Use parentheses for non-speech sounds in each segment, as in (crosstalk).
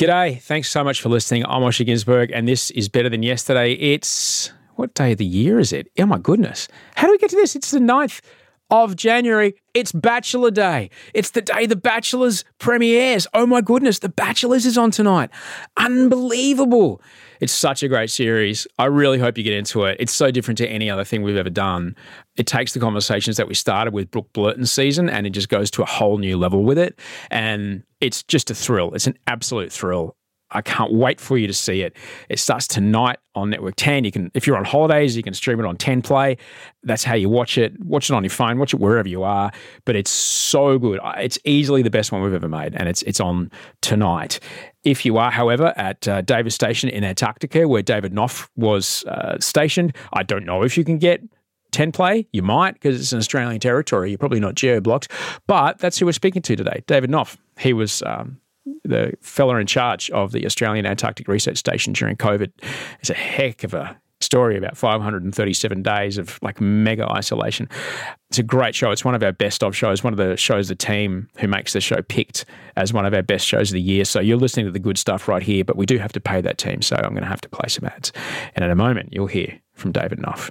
G'day. Thanks so much for listening. I'm Osher Günsberg, and this is Better Than Yesterday. It's what day of the year is it? Oh my goodness. How do we get to this? It's the 9th of January. It's Bachelor Day. It's the day The Bachelors premieres. Oh my goodness, The Bachelors is on tonight. Unbelievable. It's such a great series. I really hope you get into it. It's so different to any other thing we've ever done. It takes the conversations that we started with Brooke Blurton's season and it just goes to a whole new level with it. And it's just a thrill. It's an absolute thrill. I can't wait for you to see it. It starts tonight on Network 10. You can, if you're on holidays, you can stream it on 10 Play. That's how you watch it. Watch it on your phone. Watch it wherever you are. But it's so good. It's easily the best one we've ever made, and it's it's on tonight. If you are, however, at uh, Davis Station in Antarctica, where David Knoff was uh, stationed, I don't know if you can get 10 play. You might because it's an Australian territory. You're probably not geo blocked, but that's who we're speaking to today, David Knoff. He was um, the fella in charge of the Australian Antarctic Research Station during COVID. It's a heck of a story about 537 days of like mega isolation. It's a great show. It's one of our best of shows, one of the shows the team who makes the show picked as one of our best shows of the year. So you're listening to the good stuff right here, but we do have to pay that team. So I'm going to have to play some ads. And in a moment, you'll hear from David Knoff.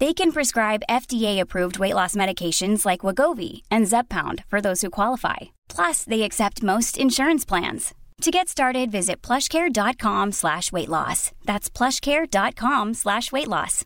They can prescribe FDA-approved weight loss medications like Wegovy and Zepbound for those who qualify. Plus, they accept most insurance plans. To get started, visit plushcare.com slash weight loss. That's plushcare.com slash weight loss.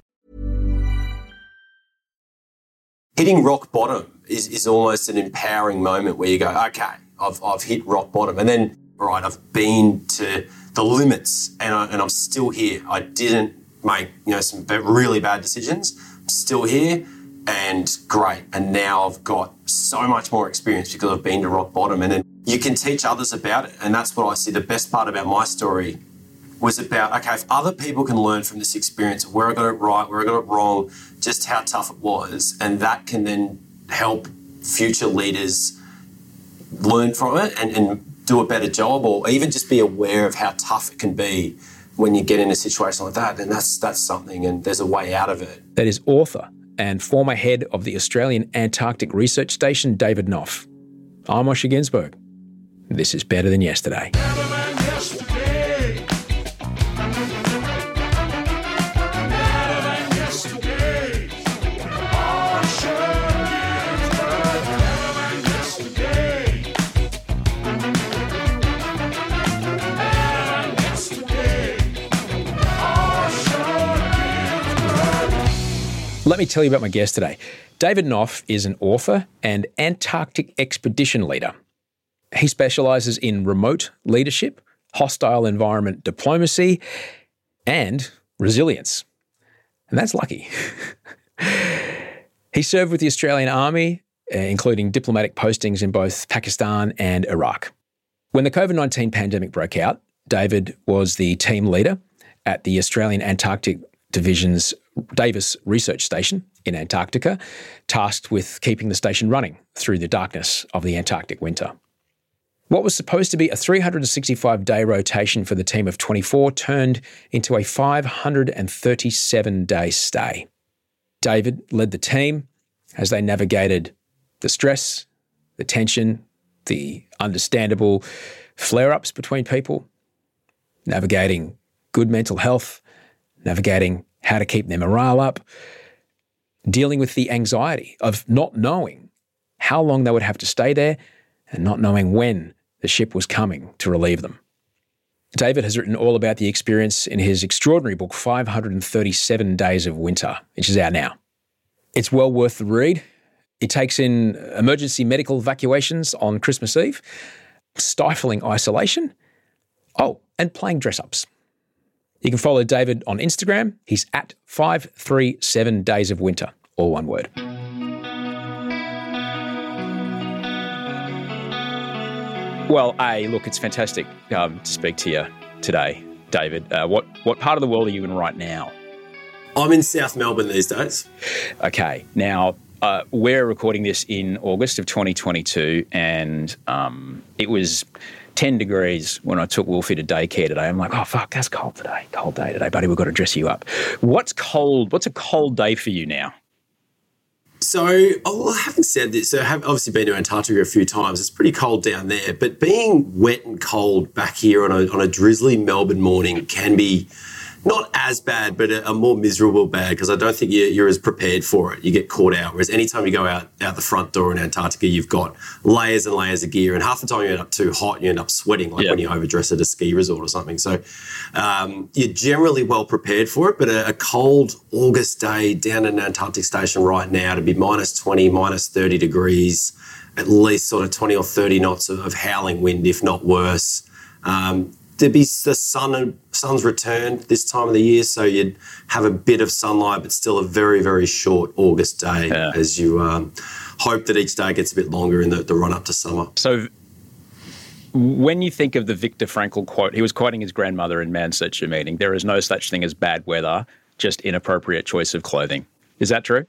Hitting rock bottom is, is almost an empowering moment where you go, okay, I've, I've hit rock bottom. And then, right, I've been to the limits and, I, and I'm still here. I didn't make, you know, some really bad decisions. Still here and great. And now I've got so much more experience because I've been to rock bottom. And then you can teach others about it. And that's what I see. The best part about my story was about okay, if other people can learn from this experience, of where I got it right, where I got it wrong, just how tough it was, and that can then help future leaders learn from it and, and do a better job, or even just be aware of how tough it can be when you get in a situation like that, then that's that's something, and there's a way out of it. That is author and former head of the Australian Antarctic Research Station, David Knoff. I'm Osher Günsberg. This is Better Than Yesterday. Let me tell you about my guest today. David Knoff is an author and Antarctic expedition leader. He specializes in remote leadership, hostile environment diplomacy, and resilience. And that's lucky. (laughs) he served with the Australian Army, uh, including diplomatic postings in both Pakistan and Iraq. When the COVID 19 pandemic broke out, David was the team leader at the Australian Antarctic Division's Davis Research Station in Antarctica, tasked with keeping the station running through the darkness of the Antarctic winter. What was supposed to be a 365 day rotation for the team of 24 turned into a 537 day stay. David led the team as they navigated the stress, the tension, the understandable flare ups between people, navigating good mental health, navigating how to keep their morale up, dealing with the anxiety of not knowing how long they would have to stay there and not knowing when the ship was coming to relieve them. David has written all about the experience in his extraordinary book, 537 Days of Winter, which is out now. It's well worth the read. It takes in emergency medical evacuations on Christmas Eve, stifling isolation, oh, and playing dress ups. You can follow David on Instagram. He's at 537 Days of Winter, all one word. Well, A, look, it's fantastic um, to speak to you today, David. Uh, what, what part of the world are you in right now? I'm in South Melbourne these days. Okay. Now, uh, we're recording this in August of 2022, and um, it was 10 degrees when I took Wolfie to daycare today. I'm like, oh, fuck, that's cold today. Cold day today, buddy. We've got to dress you up. What's cold? What's a cold day for you now? So, oh, having said this, so I have obviously been to Antarctica a few times. It's pretty cold down there, but being wet and cold back here on a, on a drizzly Melbourne morning can be not as bad, but a, a more miserable bad because I don't think you're, you're, as prepared for it. You get caught out. Whereas anytime you go out out the front door in Antarctica, you've got layers and layers of gear, and half the time you end up too hot you end up sweating, like when you overdress at a ski resort or something. So um, you're generally well prepared for it. But a, a cold August day down at an Antarctic station right now to be minus 20, minus 30 degrees, at least sort of 20 or 30 knots of, of howling wind, if not worse. Um, to be the sun sun's return this time of the year, so you'd have a bit of sunlight, but still a very very short August day yeah. as you um, hope that each day gets a bit longer in the, the run up to summer. So. When you think of the Viktor Frankl quote, he was quoting his grandmother in Man Search Meaning. There is no such thing as bad weather, just inappropriate choice of clothing. Is that true?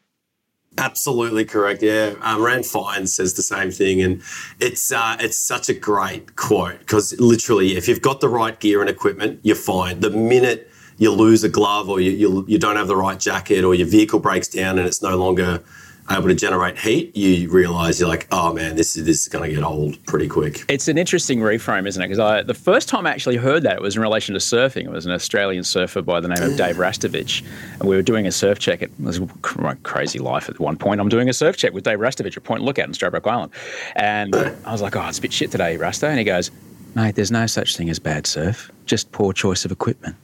Absolutely correct. Yeah, um, Ran Fiennes says the same thing, and it's uh, it's such a great quote because literally, if you've got the right gear and equipment, you're fine. The minute you lose a glove or you, you, you don't have the right jacket or your vehicle breaks down and it's no longer able to generate heat, you realize you're like, oh man, this is this is going to get old pretty quick. It's an interesting reframe, isn't it? Because I the first time I actually heard that it was in relation to surfing. It was an Australian surfer by the name of Dave Rastovich, and we were doing a surf check. It was my crazy life at one point. I'm doing a surf check with Dave Rastovich at Point Lookout in Stradbroke Island, and I was like, oh, it's a bit shit today, Rasto, and he goes, mate, there's no such thing as bad surf, just poor choice of equipment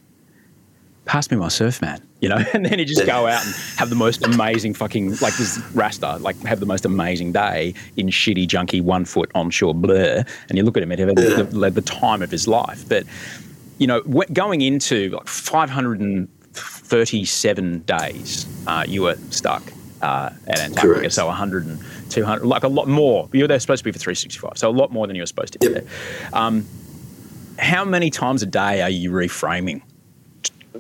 pass me my surf man, you know, (laughs) and then he just go out and have the most amazing fucking like this Rasta, like have the most amazing day in shitty, junky, one foot onshore blur, and you look at him and have the, the, the time of his life. But you know, going into like 537 days, uh, you were stuck. Uh, at Antarctica, Correct. so 100 and 200, like a lot more. You were there supposed to be for 365, so a lot more than you were supposed to be yep. there. Um, how many times a day are you reframing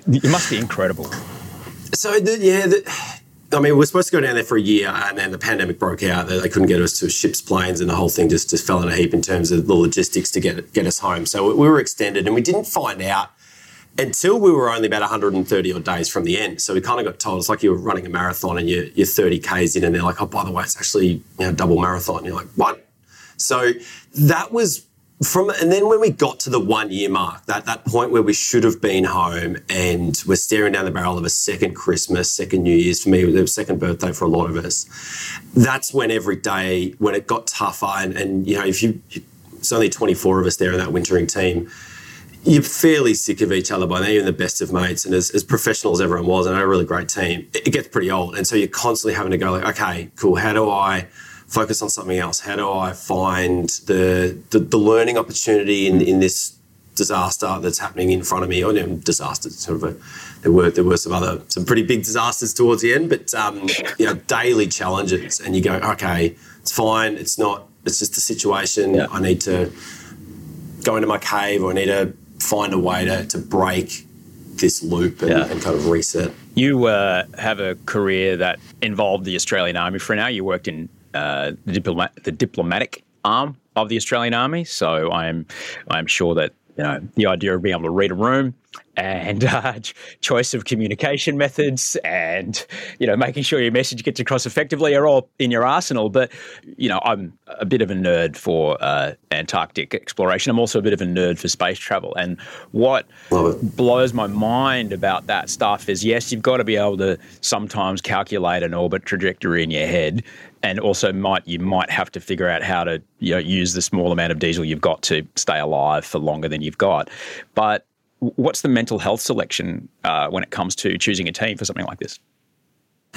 it must be incredible. So the, yeah, the, I mean, we are supposed to go down there for a year, and then the pandemic broke out. They couldn't get us to ships, planes, and the whole thing just, just fell in a heap in terms of the logistics to get get us home. So we were extended, and we didn't find out until we were only about 130 odd days from the end. So we kind of got told it's like you were running a marathon and you're, you're 30 k's in, and they're like, "Oh, by the way, it's actually you know, double marathon." And you're like, "What?" So that was from and then when we got to the one year mark, that that point where we should have been home and we're staring down the barrel of a second Christmas, second New Year's for me, was second birthday for a lot of us. That's when every day when it got tougher and, and you know if you it's only 24 of us there in that wintering team. You're fairly sick of each other by now. You're the best of mates, and as, as professional as everyone was, and a really great team, it, it gets pretty old. And so you're constantly having to go like, okay, cool. How do I focus on something else? How do I find the the, the learning opportunity in, in this disaster that's happening in front of me? Or you know, disaster, sort of a, there were there were some other some pretty big disasters towards the end, but um, you know, daily challenges, and you go, okay, it's fine. It's not. It's just a situation. Yeah. I need to go into my cave, or I need to find a way to, to break this loop and, yeah. and, kind of reset. You uh, have a career that involved the Australian Army for now. You worked in uh, the, diplomat, the diplomatic arm of the Australian Army. So I'm I'm sure that you know the idea of being able to read a room and (laughs) uh, choice of communication methods and you know making sure your message gets across effectively are all in your arsenal. But you know i'm a bit of a nerd for uh, antarctic exploration. I'm also a bit of a nerd for space travel. And what blows my mind about that stuff is yes you've got to be able to sometimes calculate an orbit trajectory in your head and also might you might have to figure out how to you know, use the small amount of diesel you've got to stay alive for longer than you've got but what's the mental health selection uh, when it comes to choosing a team for something like this?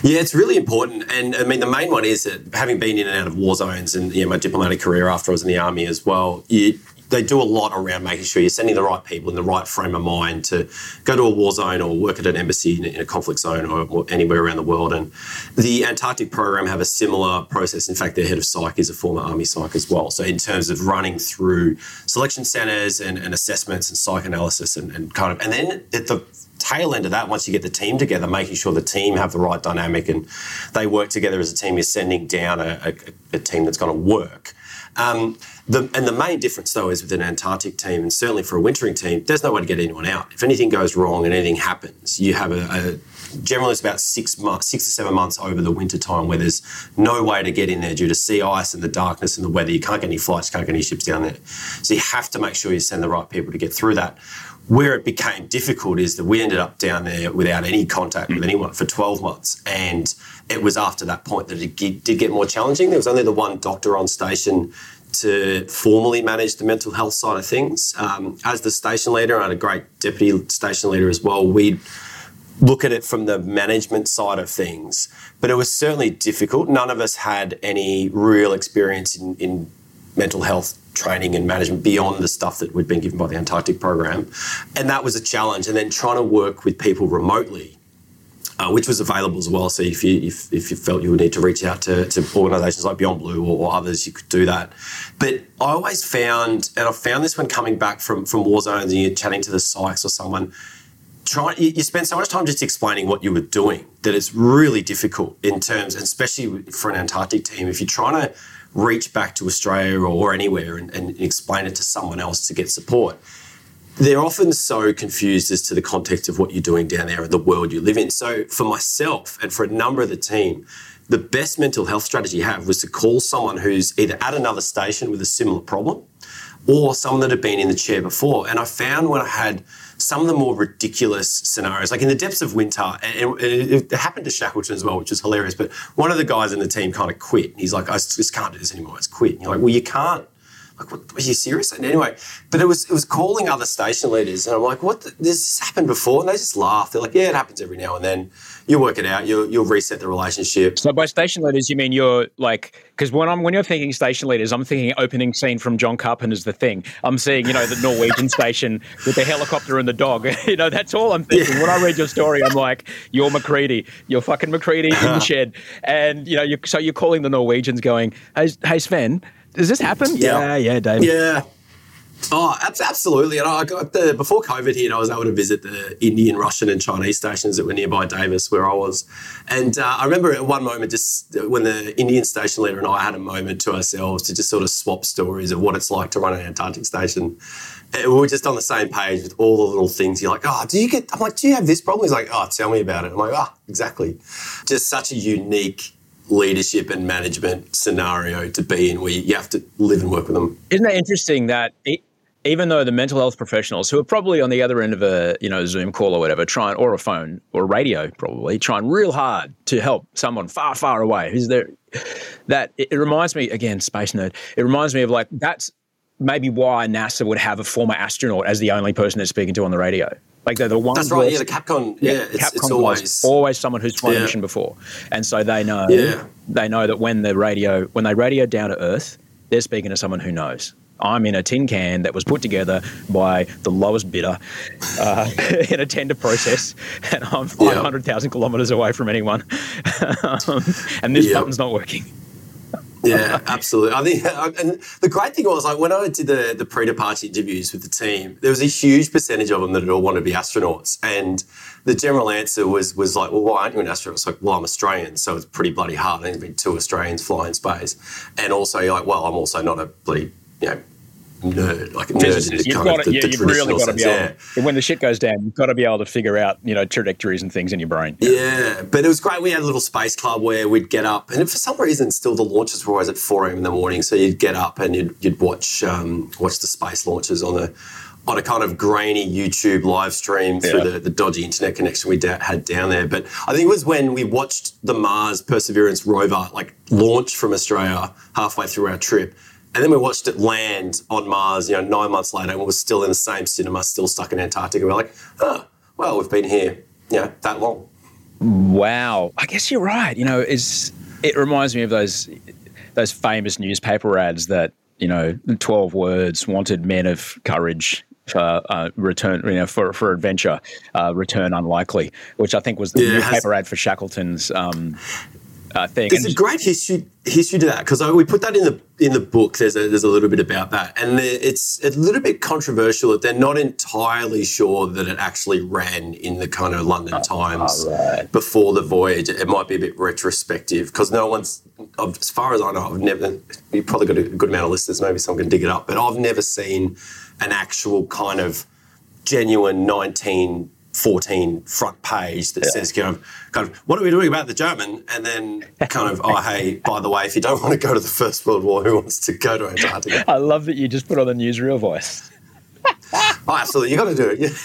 Yeah, it's really important. And I mean, the main one is that having been in and out of war zones and you know, my diplomatic career after I was in the army as well, you, they do a lot around making sure you're sending the right people in the right frame of mind to go to a war zone or work at an embassy in a conflict zone or, anywhere around the world. And the Antarctic program have a similar process. In fact, their head of psych is a former army psych as well. So in terms of running through selection centres and, and, assessments and psychoanalysis and, and kind of, and then at the tail end of that, once you get the team together, making sure the team have the right dynamic and they work together as a team, is sending down a, a, a team that's going to work. Um, the, and the main difference, though, is with an Antarctic team, and certainly for a wintering team, there's no way to get anyone out. If anything goes wrong and anything happens, you have a, a generally it's about six months, six to seven months over the winter time where there's no way to get in there due to sea ice and the darkness and the weather. You can't get any flights, can't get any ships down there. So you have to make sure you send the right people to get through that. Where it became difficult is that we ended up down there without any contact with mm. anyone for 12 months. And it was after that point that it did get more challenging. There was only the one doctor on station to formally manage the mental health side of things. Um, as the station leader, I had a great deputy station leader as well. We'd look at it from the management side of things, but it was certainly difficult. None of us had any real experience in, in mental health training and management beyond the stuff that we'd been given by the Antarctic program. And that was a challenge. And then trying to work with people remotely uh, which was available as well. So if you if, if you felt you would need to reach out to, to organisations like Beyond Blue or, or, others, you could do that. But I always found, and I found this when coming back from from war zones and you're chatting to the psychs or someone. Try, you, you spend so much time just explaining what you were doing that it's really difficult in terms, especially for an Antarctic team, if you're trying to reach back to Australia or, anywhere and, and explain it to someone else to get support they're often so confused as to the context of what you're doing down there and the world you live in. So for myself and for a number of the team, the best mental health strategy you have was to call someone who's either at another station with a similar problem or someone that had been in the chair before. And I found when I had some of the more ridiculous scenarios, like in the depths of winter, and it, happened to Shackleton as well, which is hilarious. But one of the guys in the team kind of quit. He's like, I just can't do this anymore. It's quit. And you're like, well, you can't like, what, are you serious? And anyway, but it was it was calling other station leaders, and I'm like, what? The, this happened before, and they just laugh. They're like, yeah, it happens every now and then. You work it out. You'll you'll reset the relationship. So by station leaders, you mean you're like because when I'm when you're thinking station leaders, I'm thinking opening scene from John Carpenter's The Thing. I'm seeing you know the Norwegian station with the helicopter and the dog. (laughs) you know that's all I'm thinking. Yeah. When I read your story, I'm like, you're MacReady, you're fucking MacReady in (laughs) the shed, and you know you so you're calling the Norwegians, going, hey, hey Sven does this happen? Yeah, yeah, Dave. Yeah. Oh, absolutely. And I got the before COVID hit, I was able to visit the Indian, Russian, and Chinese stations that were nearby Davis, where I was. And uh, I remember at one moment, just when the Indian station leader and I had a moment to ourselves to just sort of swap stories of what it's like to run an Antarctic station. And we were just on the same page with all the little things. You're like, oh, do you get? I'm like, do you have this problem? He's like, oh, tell me about it. I'm like, oh, exactly. Just such a unique leadership and management scenario to be in where you have to live and work with them. Isn't that interesting that it, even though the mental health professionals who are probably on the other end of a you know Zoom call or whatever, trying or a phone or radio probably trying real hard to help someone far far away who's there, that it, it reminds me again space nerd. It reminds me of like that's maybe why NASA would have a former astronaut as the only person they're speaking to on the radio like they're the one. That's right. Yeah, the Capcom. Yeah, yeah it's, Capcom it's always always someone who's flown yeah. a mission before, and so they know. Yeah. They know that when the radio when they radio down to Earth, they're speaking to someone who knows. I'm in a tin can that was put together by the lowest bidder uh, (laughs) in a tender process, and I'm 500,000 yep. kilometres away from anyone, (laughs) um, and this yep. button's not working yeah, (laughs) absolutely. I think, (laughs) and the great thing was, like when I did the the pre-departure interviews with the team, there was a huge percentage of them that all wanted to be astronauts, and the general answer was was like, well, why aren't you an astronaut? It's like, well, I'm Australian, so it's pretty bloody hard. There's been two Australians fly in space, and also you're like, well, I'm also not a bloody you know nerd, like a nerd you've got to, yeah, you've really got to be able. Yeah. When the shit goes down, you've got to be able to figure out, you know, trajectories and things in your brain. Yeah. yeah, but it was great. We had a little space club where we'd get up, and for some reason, still the launches were always at four a.m. in the morning. So you'd get up and you'd, you'd watch um, watch the space launches on the on a kind of grainy YouTube live stream through yeah. the, the, dodgy internet connection we da- had down there. But I think it was when we watched the Mars Perseverance rover like launch from Australia halfway through our trip and then we watched it land on Mars, you know, nine months later, and we were still in the same cinema, still stuck in Antarctica. We're like, oh, well, we've been here, you know, that long. Wow, I guess you're right. You know, it's it reminds me of those those famous newspaper ads that you know, twelve words, wanted men of courage. Uh, uh, return, you know, for for adventure, uh, return unlikely, which I think was the Yeah, newspaper ad for Shackleton's um, uh, thing. There's And- a great history history to that because we put that in the in the book. There's a, there's a little bit about that, and it's a little bit controversial that they're not entirely sure that it actually ran in the kind of London Times before the voyage. It might be a bit retrospective because no one's, as far as I know, I've never. You probably got a good amount of listeners. Maybe someone can dig it up, but I've never seen an actual kind of genuine 1914 front page that says kind of, kind of, what are we doing about the German? And then kind of, oh, hey, by the way, if you don't want to go to the First World War, who wants to go to Antarctica? I love that you just put on the newsreel voice. (laughs) Oh, absolutely, you got to do it. Yeah. (laughs)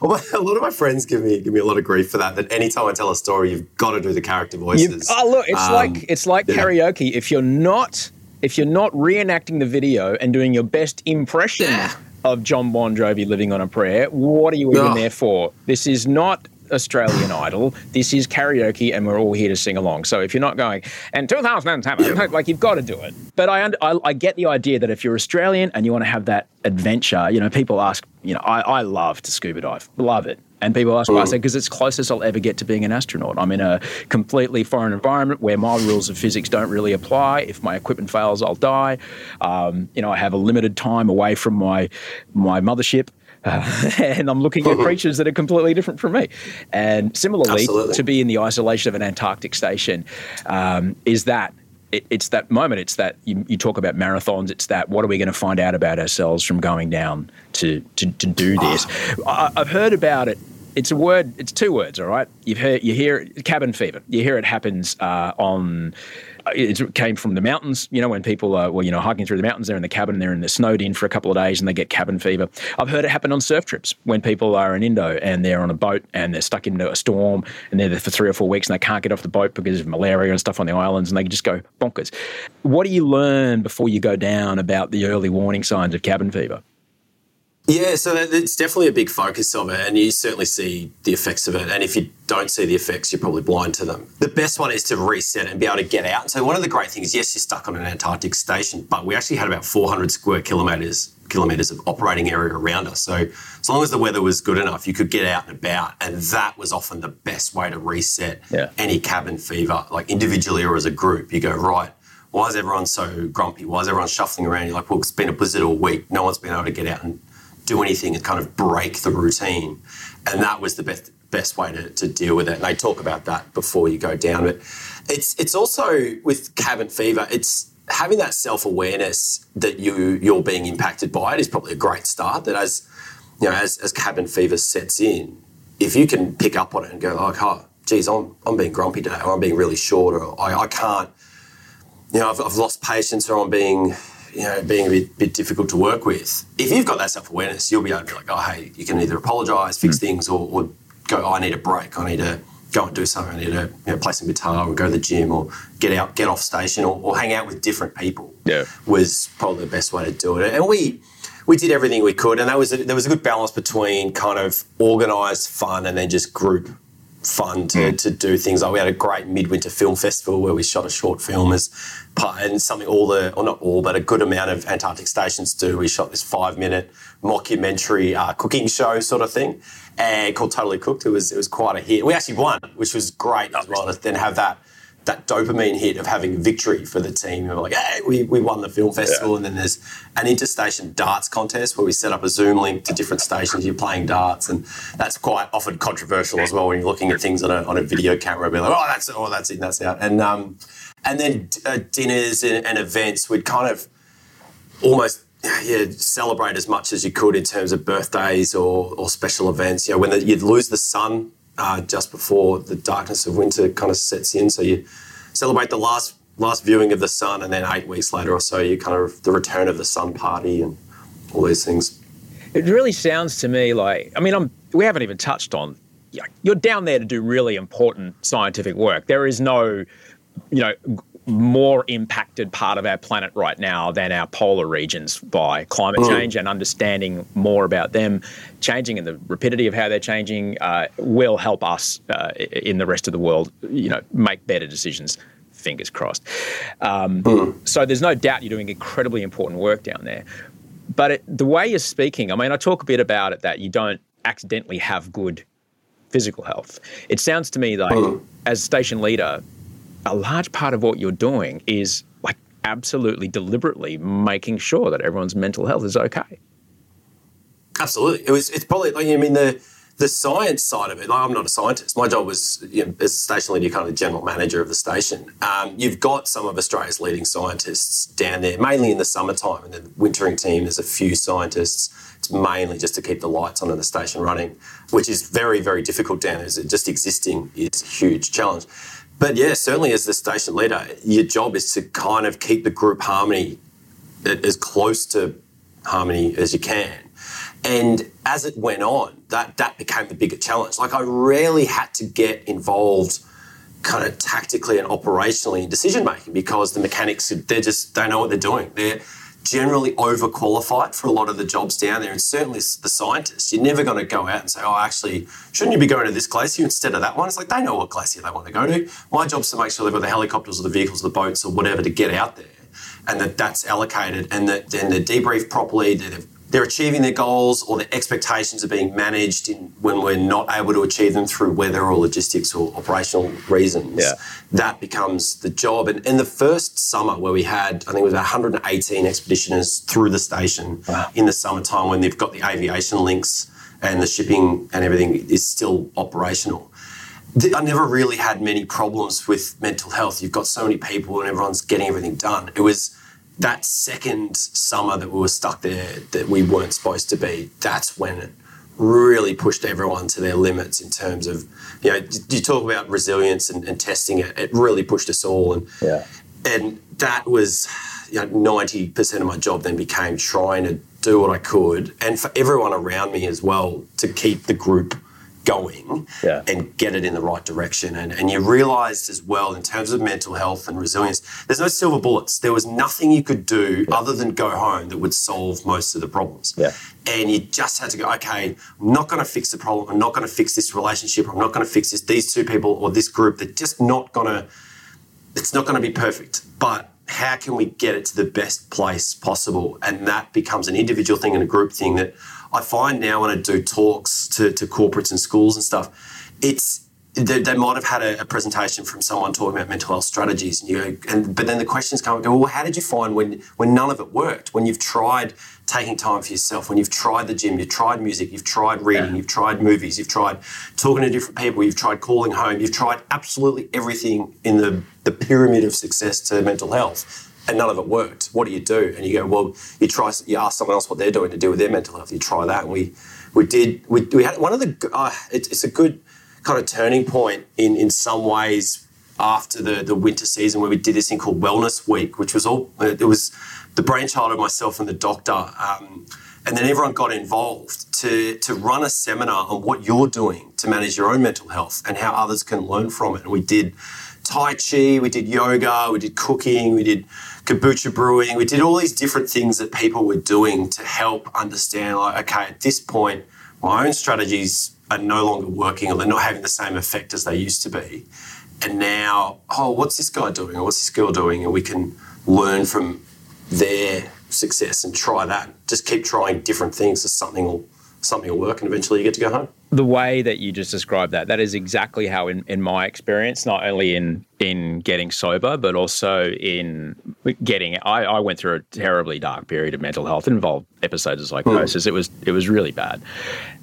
Well, a lot of my friends give me give me a lot of grief for that. That anytime I tell a story, you've got to do the character You, voices. oh, look, it's Um, like it's like yeah. karaoke. If you're not if you're not reenacting the video and doing your best impression Yeah. Of John Bon Jovi living on a prayer, what are you even Oh. there for? This is not Australian (sighs) Idol. This is karaoke, and we're all here to sing along. So if you're not going, and 2007, like you've got to do it. But I, I I get the idea that if you're Australian and you want to have that adventure, you know, people ask, you know, I, I love to scuba dive, love it. And people ask why I say because it's closest I'll ever get to being an astronaut. I'm in a completely foreign environment where my rules of physics don't really apply. If my equipment fails, I'll die. Um, you know, I have a limited time away from my my mothership. Uh, (laughs) and I'm looking at creatures that are completely different from me. And similarly, Absolutely. to be in the isolation of an Antarctic station um, is that it, it's that moment. It's that you, you talk about marathons. It's that what are we going to find out about ourselves from going down to to, to do this? I, I've heard about it. It's a word. It's two words. All right. You've heard. You hear it, cabin fever. You hear it happens uh, on. It came from the mountains, you know, when people are, well, you know, hiking through the mountains, they're in the cabin, they're in the snowed in for a couple of days and they get cabin fever. I've heard it happen on surf trips when people are in Indo and they're on a boat and they're stuck into a storm and they're there for three or four weeks and they can't get off the boat because of malaria and stuff on the islands and they just go bonkers. What do you learn before you go down about the early warning signs of cabin fever? Yeah, so it's definitely a big focus of it, and you certainly see the effects of it. And if you don't see the effects, you're probably blind to them. The best one is to reset and be able to get out. So one of the great things, yes, you're stuck on an Antarctic station, but we actually had about 400 square kilometres kilometres of operating area around us. So as long as the weather was good enough, you could get out and about, and that was often the best way to reset Yeah. any cabin fever, like individually or as a group. You go right. Why is everyone so grumpy? Why is everyone shuffling around? You're like, well, it's been a blizzard all week. No one's been able to get out and do anything and kind of break the routine. And that was the best best way to, to deal with it. And they talk about that before you go down. But it's it's also with cabin fever, it's having that self-awareness that you you're being impacted by it is probably a great start. That as you know, as, as cabin fever sets in, if you can pick up on it and go like, oh, geez, I'm I'm being grumpy today, or I'm being really short, or I, I can't you know, I've, I've lost patience or I'm being, you know, being a bit, bit difficult to work with. If you've got that self awareness, you'll be able to be like, oh, hey, you can either apologise, fix hmm. things, or, or go, oh, I need a break. I need to go and do something. I need to you know, play some guitar or go to the gym or get out, get off station or, or hang out with different people. Yeah. Was probably the best way to do it. And we, we did everything we could, and that was a, there was a good balance between kind of organised fun and then just group fun to, to do things like we had a great midwinter film festival where we shot a short film as part and something all the or not all but a good amount of Antarctic stations do. We shot this five minute mockumentary uh, cooking show sort of thing and called Totally Cooked. It was it was quite a hit. We actually won, which was great as well to then have that that dopamine hit of having victory for the team. Were like, hey, we, we won the film festival. And then there's an interstation darts contest where we set up a Zoom link to different stations. You're playing darts. And that's quite often controversial as well when you're looking at things on a, on a video camera. Be like, oh, that's oh, that's in, that's out. And, um, and then uh, dinners and, and events, we'd kind of almost yeah, celebrate as much as you could in terms of birthdays or, or special events. You know, when the, you'd lose the sun uh, just before the darkness of winter kind of sets in, so you celebrate the last last viewing of the sun, and then eight weeks later or so, you kind of the return of the sun party and all these things. It really sounds to me like I mean, I'm we haven't even touched on. You're down there to do really important scientific work. There is no, you know, more impacted part of our planet right now than our polar regions by climate Mm. change and understanding more about them changing and the rapidity of how they're changing uh, will help us uh, in the rest of the world, you know, make better decisions. Fingers crossed. Um, So there's no doubt you're doing incredibly important work down there. But it, the way you're speaking, I mean, I talk a bit about it that you don't accidentally have good physical health. It sounds to me like, as station leader, a large part of what you're doing is like absolutely deliberately making sure that everyone's mental health is okay. Absolutely. It was. It's probably like I mean the the science side of it. Like, I'm not a scientist. My job was you know, as station leader, kind of general manager of the station. Um, you've got some of Australia's leading scientists down there, mainly in the summertime, and the wintering team. There's a few scientists. It's mainly just to keep the lights on and the station running, which is very very difficult down there. Just existing is a huge challenge. But yeah, certainly as the station leader, your job is to kind of keep the group harmony uh, as close to harmony as you can. And as it went on, that that became the bigger challenge. Like I rarely had to get involved kind of tactically and operationally in decision making because the mechanics they're just they know what they're doing. They're generally overqualified for a lot of the jobs down there, and certainly the scientists. You're never going to go out and say, "Oh, actually, shouldn't you be going to this glacier instead of that one?" It's like they know what glacier they want to go to. My job's to make sure they've got the helicopters or the vehicles, or the boats, or whatever to get out there, and that that's allocated, and that then they're debriefed properly. They're, they're achieving their goals, or their expectations are being managed in, when we're not able to achieve them through weather or logistics or operational reasons. Yeah. That becomes the job. And in the first summer, where we had, I think it was 118 expeditioners through the station in the summertime when they've got the aviation links and the shipping and everything is still operational. I never really had many problems with mental health. You've got so many people and everyone's getting everything done. It was that second summer that we were stuck there that we weren't supposed to be. That's when it really pushed everyone to their limits in terms of, you know, you talk about resilience and, and testing it. It really pushed us all. And Yeah. and that was you know, 90% of my job then became trying to do what I could and for everyone around me as well to keep the group going Yeah. and get it in the right direction. And, and you realized as well, in terms of mental health and resilience, there's no silver bullets. There was nothing you could do other than go home that would solve most of the problems. Yeah. And you just had to go, okay, I'm not going to fix the problem. I'm not going to fix this relationship. I'm not going to fix this, these two people or this group. They're just not going to it's not going to be perfect, but how can we get it to the best place possible? And that becomes an individual thing and a group thing that I find now when I do talks to, to corporates and schools and stuff, it's they, they might have had a, a presentation from someone talking about mental health strategies, and you and but then the questions come go, well, how did you find when when none of it worked? When you've tried taking time for yourself, when you've tried the gym, you've tried music, you've tried reading, you've tried movies, you've tried talking to different people, you've tried calling home, you've tried absolutely everything in the, the pyramid of success to mental health, and none of it worked. What do you do? And you go, well, you try, you ask someone else what they're doing to deal with their mental health. You try that, and we we did. We, we had one of the. Uh, it, it's a good kind of turning point in in some ways after the the winter season where we did this thing called Wellness Week, which was all it was the brainchild of myself and the doctor. Um, and then everyone got involved to, to run a seminar on what you're doing to manage your own mental health and how others can learn from it. And we did Tai Chi, we did yoga, we did cooking, we did kombucha brewing, we did all these different things that people were doing to help understand, like, okay, at this point, my own strategies are no longer working or they're not having the same effect as they used to be. And now, oh, what's this guy doing or what's this girl doing? And we can learn from their success and try that. Just keep trying different things so something will something will work and eventually you get to go home. the way that you just described that that is exactly how in, in my experience not only in in getting sober but also in getting I, I went through a terribly dark period of mental health. It involved episodes of psychosis. It was it was really bad.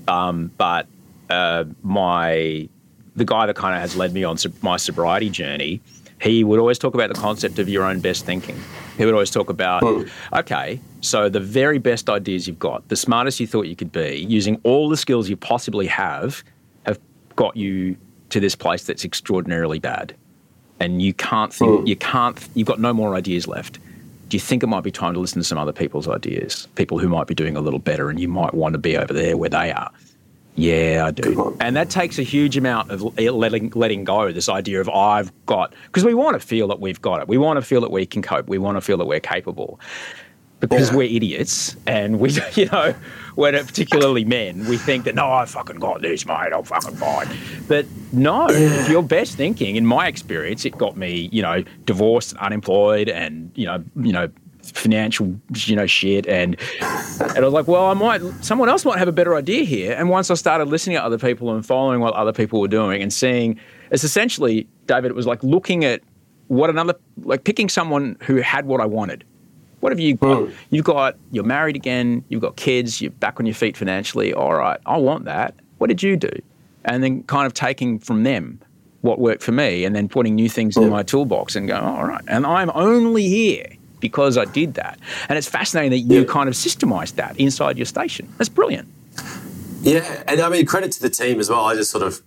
Um, but uh, my the guy that kind of has led me on my sobriety journey he would always talk about the concept of your own best thinking. He would always talk about hmm. okay so the very best ideas you've got the smartest you thought you could be using all the skills you possibly have have got you to this place that's extraordinarily bad. And you can't think hmm. you can't you've got no more ideas left. Do you think it might be time to listen to some other people's ideas? People who might be doing a little better and you might want to be over there where they are Yeah, I do. And that takes a huge amount of letting letting go. This idea of I've got because we want to feel that we've got it. We want to feel that we can cope. We want to feel that we're capable. Because Yeah. we're idiots and we, (laughs) you know, when it, particularly men, we think that no, I fucking got this, mate. I'm fucking fine. But no, if your best thinking, in my experience, it got me, you know, divorced, unemployed, and you know, you know, financial, you know, shit. And and I was like, well, I might, someone else might have a better idea here. And once I started listening to other people and following what other people were doing and seeing, it's essentially, David, it was like looking at what another, like picking someone who had what I wanted. What have you got? Hmm. You've got, you're married again, you've got kids, you're back on your feet financially. All right, I want that. What did you do? And then kind of taking from them what worked for me and then putting new things in hmm. my toolbox and going, all right. And I'm only here because I did that. And it's fascinating that you Yeah. kind of systemized that inside your station. That's brilliant. Yeah, and I mean credit to the team as well. I just sort of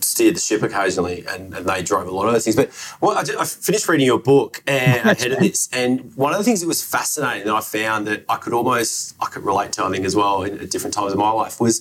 steered the ship occasionally, and, and they drove a lot of those things. But well, I, did, I finished reading your book (laughs) ahead of this, and one of the things that was fascinating that I found that I could almost I could relate to, I think as well, in, at different times of my life was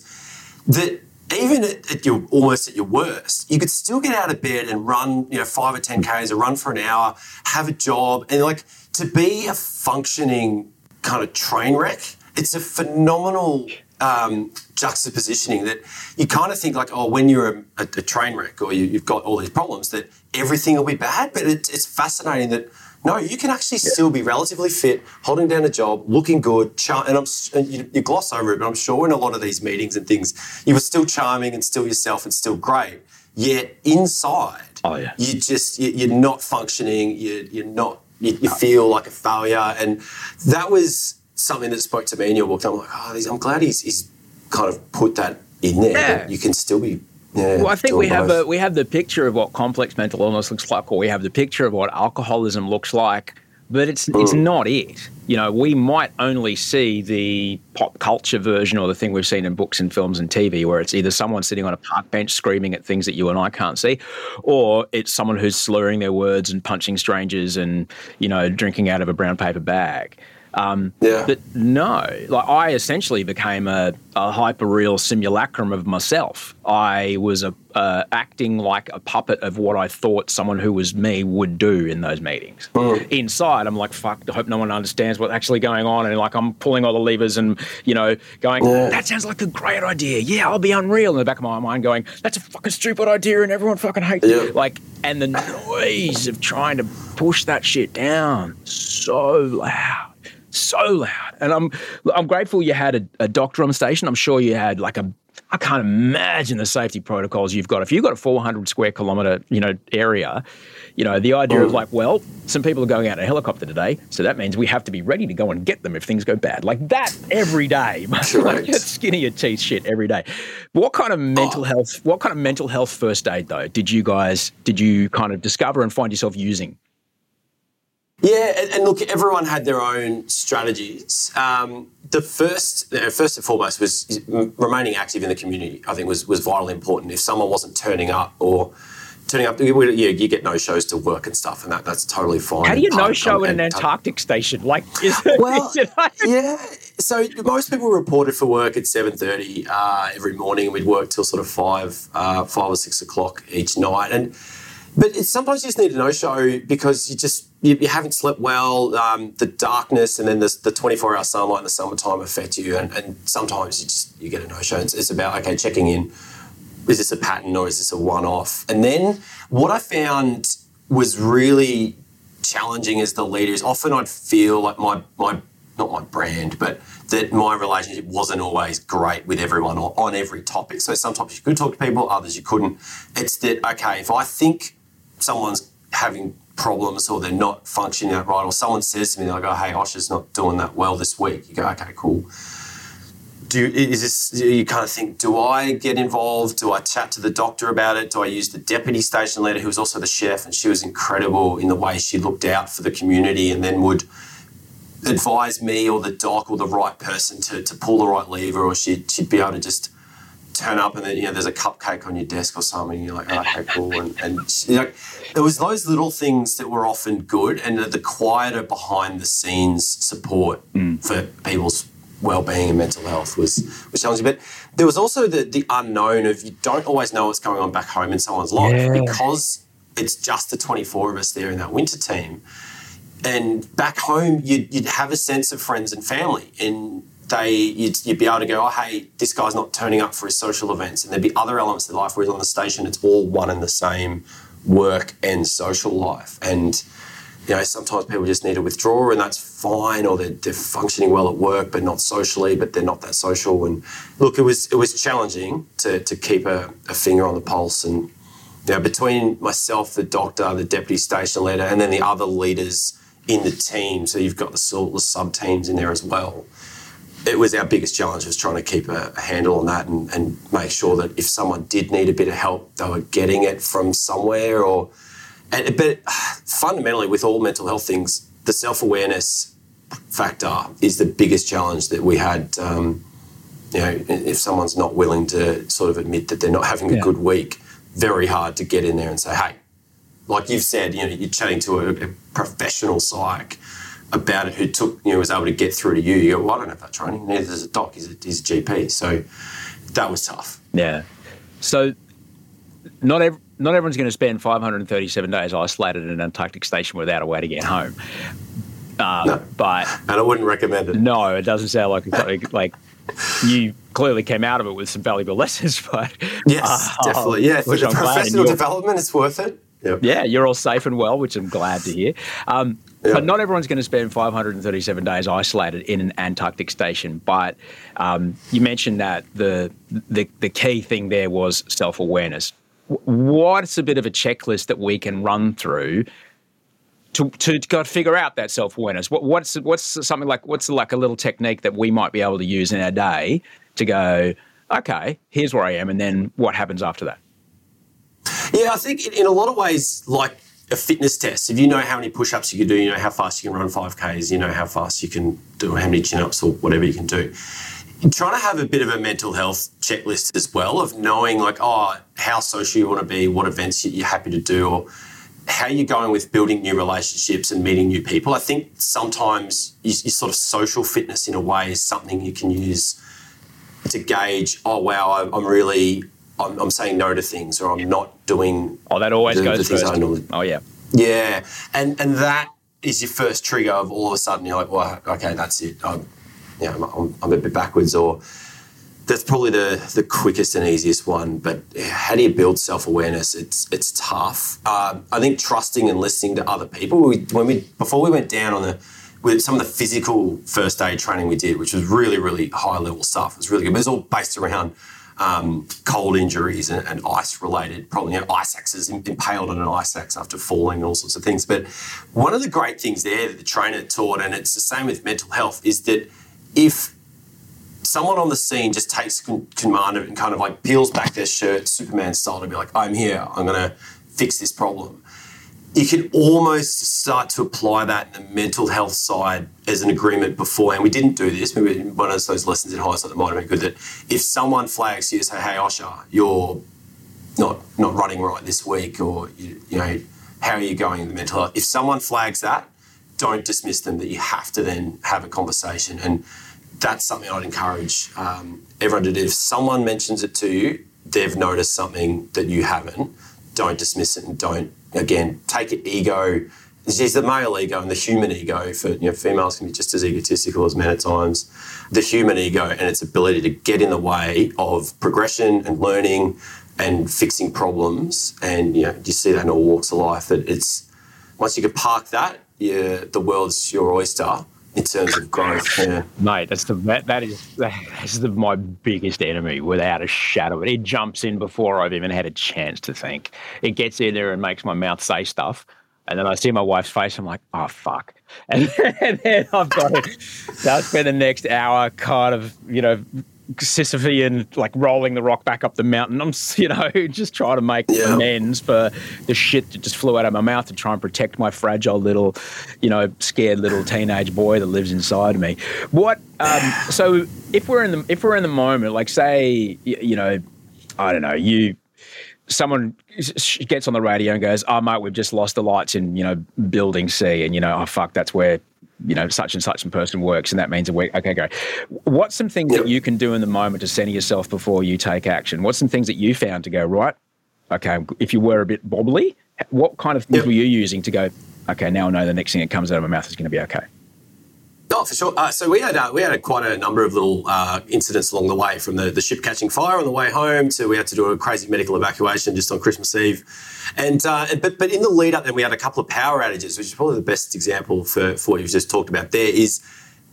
that even at, at your almost at your worst, you could still get out of bed and run, you know, five or ten k's, or run for an hour, have a job, and like to be a functioning kind of train wreck. It's a phenomenal um, juxtapositioning that you kind of think like, oh, when you're a, a, a train wreck or you, you've got all these problems, that everything will be bad. But it, it's fascinating that no, you can actually still be relatively fit, holding down a job, looking good, char- and I'm and you, you gloss over it, but I'm sure in a lot of these meetings and things, you were still charming and still yourself and still great. Yet inside, Oh, yeah. you just you, you're not functioning. You, you're not. You, you feel like a failure, and that was something that spoke to me in your book. I'm like, oh, I'm glad he's, he's kind of put that in there. Yeah. you can still be. Yeah, Well, I think we have both. a we have the picture of what complex mental illness looks like, or we have the picture of what alcoholism looks like, but it's it's hmm. not it. You know, we might only see the pop culture version or the thing we've seen in books and films and TV, where it's either someone sitting on a park bench screaming at things that you and I can't see, or it's someone who's slurring their words and punching strangers and you know drinking out of a brown paper bag. Um, Yeah. But no, like I essentially became a, a hyper real simulacrum of myself. I was a, uh, acting like a puppet of what I thought someone who was me would do in those meetings. Inside, I'm like, fuck, I hope no one understands what's actually going on. And like, I'm pulling all the levers and, you know, going, that sounds like a great idea. Yeah, I'll be unreal. In the back of my mind, going, that's a fucking stupid idea and everyone fucking hates Yeah. it. Like, and the noise of trying to push that shit down so loud so loud. And I'm I'm grateful you had a, a doctor on the station. I'm sure you had like a I can't imagine the safety protocols you've got. If you've got a 400 square kilometer, you know, area, you know, the idea of like, well, some people are going out in a helicopter today, so that means we have to be ready to go and get them if things go bad. Like that every day. like Correct. skin of your teeth shit every day. What kind of mental oh. health, what kind of mental health first aid though did you guys, did you kind of discover and find yourself using? Yeah, and, and look, everyone had their own strategies. Um, the first, first and foremost, was remaining active in the community. I think was was vitally important. If someone wasn't turning up or turning up, you, you you get no shows to work and stuff, and that, that's totally fine. How do you no show in an Antarctic station? Like, (laughs) is Well, know? yeah. So most people reported for work at seven thirty uh, every morning, and we'd work till sort of five, uh, five or six o'clock each night. And but sometimes you just need a no show because you just you, you haven't slept well. Um, the darkness and then the, the twenty four hour sunlight in the summertime affect you, and, and sometimes you just you get a no show. It's, it's about okay checking in. Is this a pattern or is this a one off? And then what I found was really challenging as the leader is often I'd feel like my my not my brand, but that my relationship wasn't always great with everyone or on every topic. So sometimes you could talk to people, others you couldn't. It's that okay, if I think someone's having problems or they're not functioning that right, or someone says to me, like, oh, hey, Osher's not doing that well this week, you go, okay, cool. Do is this you kind of think, do I get involved? Do I chat to the doctor about it? Do I use the deputy station leader who was also the chef and she was incredible in the way she looked out for the community and then would advise me or the doc or the right person to, to pull the right lever or she'd, she'd be able to just turn up and then you know there's a cupcake on your desk or something and you're like oh, okay cool and, and (laughs) you know it was those little things that were often good and the, quieter behind the scenes support mm. for people's well-being and mental health was was challenging. But there was also the the unknown of you don't always know what's going on back home in someone's life Yeah. because it's just the 24 of us there in that winter team. And back home, you'd, you'd have a sense of friends and family, and they you'd, you'd be able to go, oh hey, this guy's not turning up for his social events, and there'd be other elements of life. Whereas on the station, it's all one and the same work and social life, and you know sometimes people just need to withdraw, and that's fine, or they're, they're functioning well at work but not socially, but they're not that social. And look, it was it was challenging to to keep a, a finger on the pulse and know, between myself, the doctor, the deputy station leader, and then the other leaders in the team, so you've got the sort of sub teams in there as well. It was our biggest challenge was trying to keep a, a handle on that and, and make sure that if someone did need a bit of help, they were getting it from somewhere. Or, and, but fundamentally, with all mental health things, the self awareness factor is the biggest challenge that we had. Um, you know, if someone's not willing to sort of admit that they're not having a Yeah. good week, very hard to get in there and say, hey, like you've said, you know, you're chatting to a, a professional psych about it who took, you know, was able to get through to you. You go, well, I don't have that training. Neither does a doc. He's a, he's a GP. So that was tough. Yeah. So not ev- not everyone's going to spend 537 days isolated in an Antarctic station without a way to get home. Uh, No. But And I wouldn't recommend it. no, it doesn't sound like like you clearly came out of it with some valuable (laughs) lessons. But Yes, uh, definitely. Yeah, for the I'm professional development, it's worth it. Yep. Yeah, you're all safe and well, which I'm glad to hear. Um, Yeah. But not everyone's going to spend 537 days isolated in an Antarctic station. But um, you mentioned that the, the the key thing there was self awareness. What's a bit of a checklist that we can run through to to go figure out that self awareness? What, what's what's something like what's like a little technique that we might be able to use in our day to go, okay, here's where I am, and then what happens after that? Yeah, I think in, in a lot of ways, like a fitness test, if you know how many push ups you can do, you know how fast you can run 5Ks, you know how fast you can do, how many chin ups or whatever you can do. Trying to have a bit of a mental health checklist as well of knowing, like, oh, how social you want to be, what events you- you're happy to do, or how you're going with building new relationships and meeting new people. I think sometimes you sort of social fitness in a way is something you can use to gauge, oh, wow, I'm really. I'm, I'm saying no to things, or I'm not doing Oh, that always The- goes the first. Normally- Oh yeah. yeah, and and that is your first trigger of all of a sudden you're like, well, okay, that's it. I'm, you know, I'm, I'm a bit backwards, or that's probably the the quickest and easiest one. But how do you build self awareness? It's it's tough. Um, I think trusting and listening to other people. We, when we before we went down on the with some of the physical first aid training we did, which was really really high level stuff. It was really good. But it was all based around um, cold injuries and, and ice related problems, you know, ice axes impaled on an ice axe after falling all sorts of things. But one of the great things there that the trainer taught, and it's the same with mental health, is that if someone on the scene just takes command of it and kind of like peels back their shirt, Superman style, to be like, I'm here, I'm going to fix this problem. You can almost start to apply that in the mental health side as an agreement before. And we didn't do this. Maybe one of those lessons in high school that might have been good. That if someone flags you, say, "Hey, Osher, you're not not running right this week," or you, you know, how are you going in the mental health? If someone flags that, don't dismiss them. That you have to then have a conversation, and that's something I'd encourage um, everyone to do. If someone mentions it to you, they've noticed something that you haven't. Don't dismiss it, and don't again take it ego. There's the male ego and the human ego. For you know, females can be just as egotistical as men at times. The human ego and its ability to get in the way of progression and learning and fixing problems. And you know, you see that in all walks of life. That it's once you can park that, yeah, the world's your oyster in terms of growth. Yeah. Mate, that's the that, that is (laughs) that's the, my biggest enemy, without a shadow. it. Jumps in before I've even had a chance to think. It gets in there and makes my mouth say stuff, and then I see my wife's face. I'm like, oh fuck, and, (laughs) and then I've got to. Spend the next hour kind of you know. Sisyphean, like rolling the rock back up the mountain. I'm, (laughs) you know, just trying to make Yeah. amends for the shit that just flew out of my mouth to try and protect my fragile little, you know, scared little teenage boy that lives inside me. What? Um, (sighs) so if we're in the if we're in the moment, like say, y- you know, I don't know, you someone gets on the radio and goes, "Oh, mate, we've just lost the lights in you know building C," and you know, oh fuck, that's where you know such and such a person works, and that means a week. Okay, great. What's some things that you can do in the moment to center yourself before you take action? What's some things that you found to go right? Okay, if you were a bit bobbly, what kind of things yep. were you using to go? Okay, now I know the next thing that comes out of my mouth is going to be okay. Oh, for sure. Uh, so we had uh, we had a, quite a number of little uh, incidents along the way, from the, the ship catching fire on the way home to we had to do a crazy medical evacuation just on Christmas Eve, and uh, but but in the lead up, then we had a couple of power outages, which is probably the best example for, for what you've just talked about. There is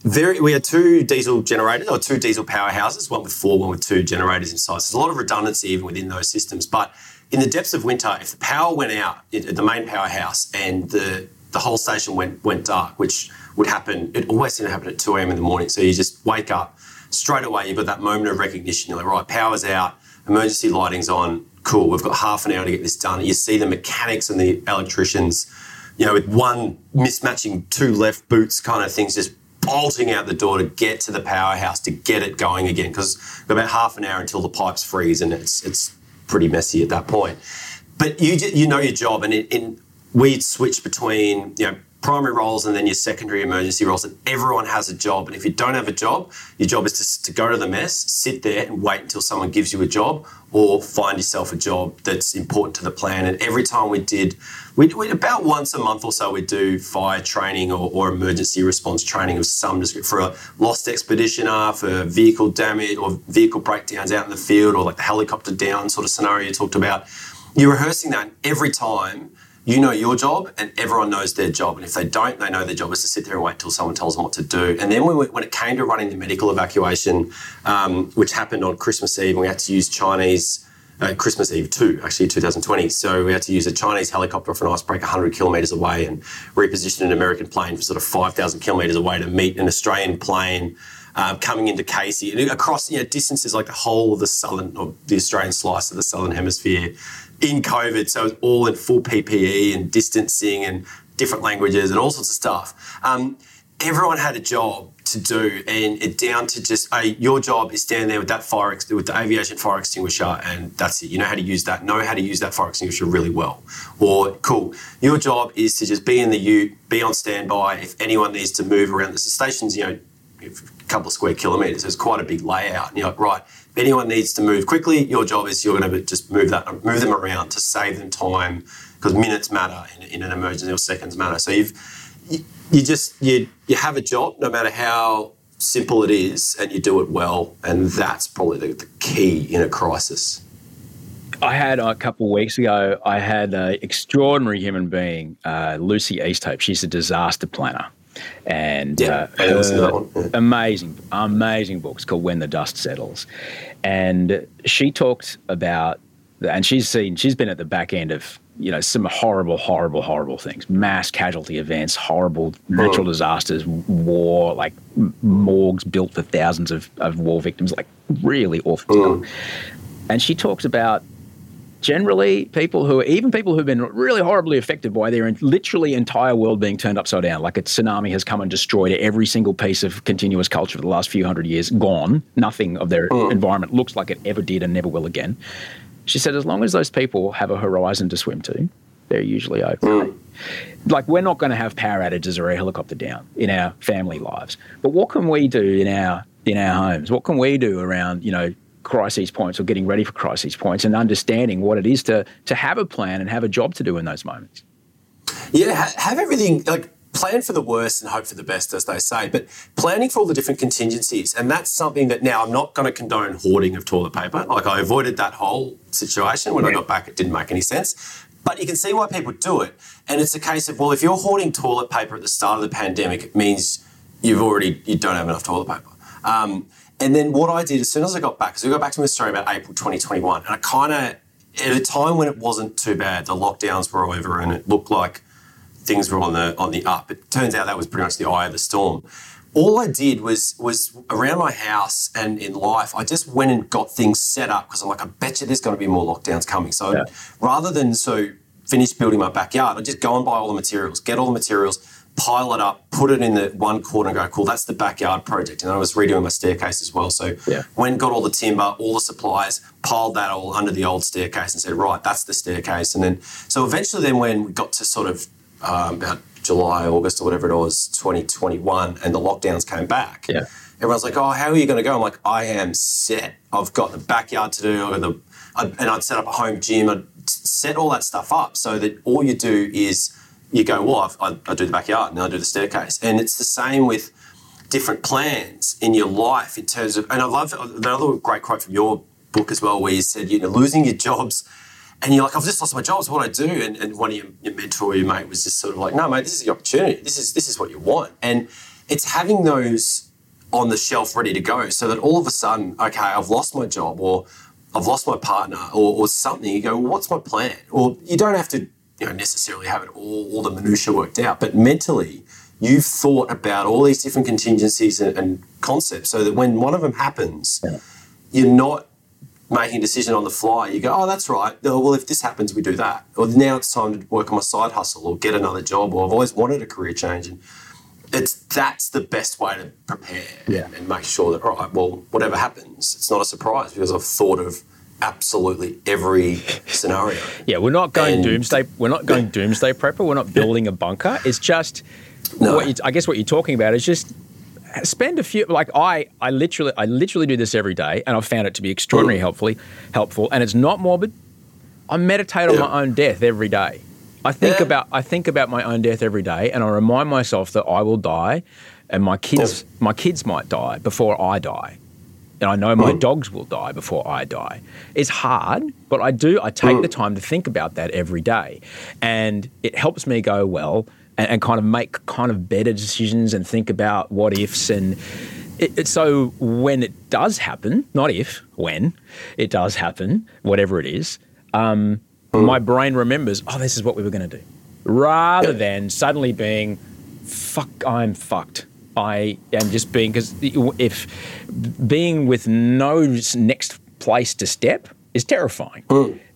very we had two diesel generators or two diesel powerhouses, one with four, one with two generators inside. So there's a lot of redundancy even within those systems, but in the depths of winter, if the power went out at the main powerhouse and the the whole station went went dark, which would happen. It always seemed to happen at 2 a.m. in the morning. So you just wake up straight away. You've got that moment of recognition. You're like, right, power's out, emergency lighting's on. Cool. We've got half an hour to get this done. You see the mechanics and the electricians, you know, with one mismatching two left boots kind of things, just bolting out the door to get to the powerhouse to get it going again. Because about half an hour until the pipes freeze, and it's it's pretty messy at that point. But you you know your job, and in, in we'd switch between you know primary roles and then your secondary emergency roles and everyone has a job. And if you don't have a job your job is to, to go to the mess sit there and wait until someone gives you a job or find yourself a job that's important to the plan. And every time we did we, we about once a month or so we'd do fire training or, or emergency response training of some description for a lost expeditioner for vehicle damage or vehicle breakdowns out in the field or like the helicopter down sort of scenario you talked about. You're rehearsing that every time you know your job and everyone knows their job. And if they don't, they know their job is to sit there and wait till someone tells them what to do. And then when, we, when it came to running the medical evacuation, um, which happened on Christmas Eve, and we had to use Chinese. Uh, Christmas Eve too, actually 2020. So we had to use a Chinese helicopter for an icebreaker 100 kilometres away and reposition an American plane for sort of 5,000 kilometres away to meet an Australian plane uh, coming into Casey and across you know distances like the whole of the southern or the Australian slice of the southern hemisphere in COVID, so it was all in full PPE and distancing and different languages and all sorts of stuff. Um, everyone had a job to do, and it down to just hey, your job is stand there with that fire ex- with the aviation fire extinguisher, and that's it. You know how to use that. Know how to use that fire extinguisher really well. Or cool, your job is to just be in the Ute, be on standby if anyone needs to move around. The station's you know a couple of square kilometres. It's quite a big layout, and you're like right if anyone needs to move quickly, your job is you're going to just move that, move them around to save them time because minutes matter in, in, an emergency or seconds matter. So you've you, you just you you have a job no matter how simple it is, and you do it well, and that's probably the, the key in a crisis. I had a couple of weeks ago. I had an extraordinary human being, uh, Lucy Easthope. She's a disaster planner and yeah, uh, amazing, amazing books called When the Dust Settles, and she talked about, and she's seen, she's been at the back end of you know some horrible, horrible, horrible things, mass casualty events, horrible natural mm. disasters, war, like morgues built for thousands of, of war victims, like really awful stuff. And she talks about generally people who even people who've been really horribly affected by their literally entire world being turned upside down like a tsunami has come and destroyed every single piece of continuous culture for the last few hundred years gone. Nothing of their mm. environment looks like it ever did and never will again. She said as long as those people have a horizon to swim to they're usually okay. Mm. like we're not going to have power outages or a helicopter down in our family lives. But what can we do in our in our homes? What can we do around you know crises points or getting ready for crises points and understanding what it is to to have a plan and have a job to do in those moments. Yeah, have everything like plan for the worst and hope for the best, as they say, but planning for all the different contingencies. And that's something that now I'm not going to condone hoarding of toilet paper. Like I avoided that whole situation when yeah. I got back, it didn't make any sense. But you can see why people do it. And it's a case of, well, if you're hoarding toilet paper at the start of the pandemic, it means you've already, you don't have enough toilet paper. Um, and then what I did as soon as I got back, because we got back to Australia about April 2021, and I kind of, at a time when it wasn't too bad, the lockdowns were over and it looked like things were on the on the up. It turns out that was pretty much the eye of the storm. All I did was was around my house and in life, I just went and got things set up because I'm like, I bet you there's going to be more lockdowns coming. So yeah. rather than so finish building my backyard, I just go and buy all the materials, get all the materials, pile it up, put it in the one corner, and go, cool, that's the backyard project. And I was redoing my staircase as well. So Yeah. went, got all the timber, all the supplies, piled that all under the old staircase and said, right, that's the staircase. And then, so eventually, then when we got to sort of um, about July, August, or whatever it was, 2021, and the lockdowns came back. Yeah. Everyone's like, "Oh, how are you going to go?" I'm like, "I am set. I've got the backyard to do, I've got the, I'd, and I'd set up a home gym. I'd set all that stuff up so that all you do is you go, "Well, I, I do the backyard and I do the staircase," and it's the same with different plans in your life in terms of. And I love another great quote from your book as well, where you said, you know, losing your jobs. And you're like, I've just lost my jobs. What do I do? And, and one of your, your mentor or your mate was just sort of like, No, mate, this is the opportunity. This is this is what you want. And it's having those on the shelf ready to go so that all of a sudden, okay, I've lost my job or I've lost my partner or, or something. You go, well, what's my plan? Or you don't have to you know, necessarily have it all, all the minutiae worked out, but mentally, you've thought about all these different contingencies and, and concepts so that when one of them happens, you're not making a decision on the fly. You go, oh, that's right. Oh, well, if this happens, we do that. Or now it's time to work on my side hustle or get another job. Or I've always wanted a career change. And it's that's the best way to prepare Yeah. and, and make sure that, all right, well, whatever happens, it's not a surprise because I've thought of absolutely every scenario. Yeah, we're not going And- doomsday. We're not going doomsday prepper. We're not building a bunker. It's just No. what you, I guess what you're talking about is just spend a few. Like I, I literally, I literally do this every day, and I've found it to be extraordinarily Mm. helpfully helpful. And it's not morbid. I meditate on Yeah. my own death every day. I think Yeah. about I think about my own death every day, and I remind myself that I will die, and my kids my kids might die before I die, and I know my hmm. dogs will die before I die. It's hard, but I do. I take the hmm. time to think about that every day, and it helps me go well and, and kind of make kind of better decisions and think about what ifs and. It, it, so when it does happen, not if, when it does happen, whatever it is, um, hmm. my brain remembers, oh, this is what we were going to do, rather than suddenly being, fuck, I'm fucked. I am just being because if being with no next place to step is terrifying.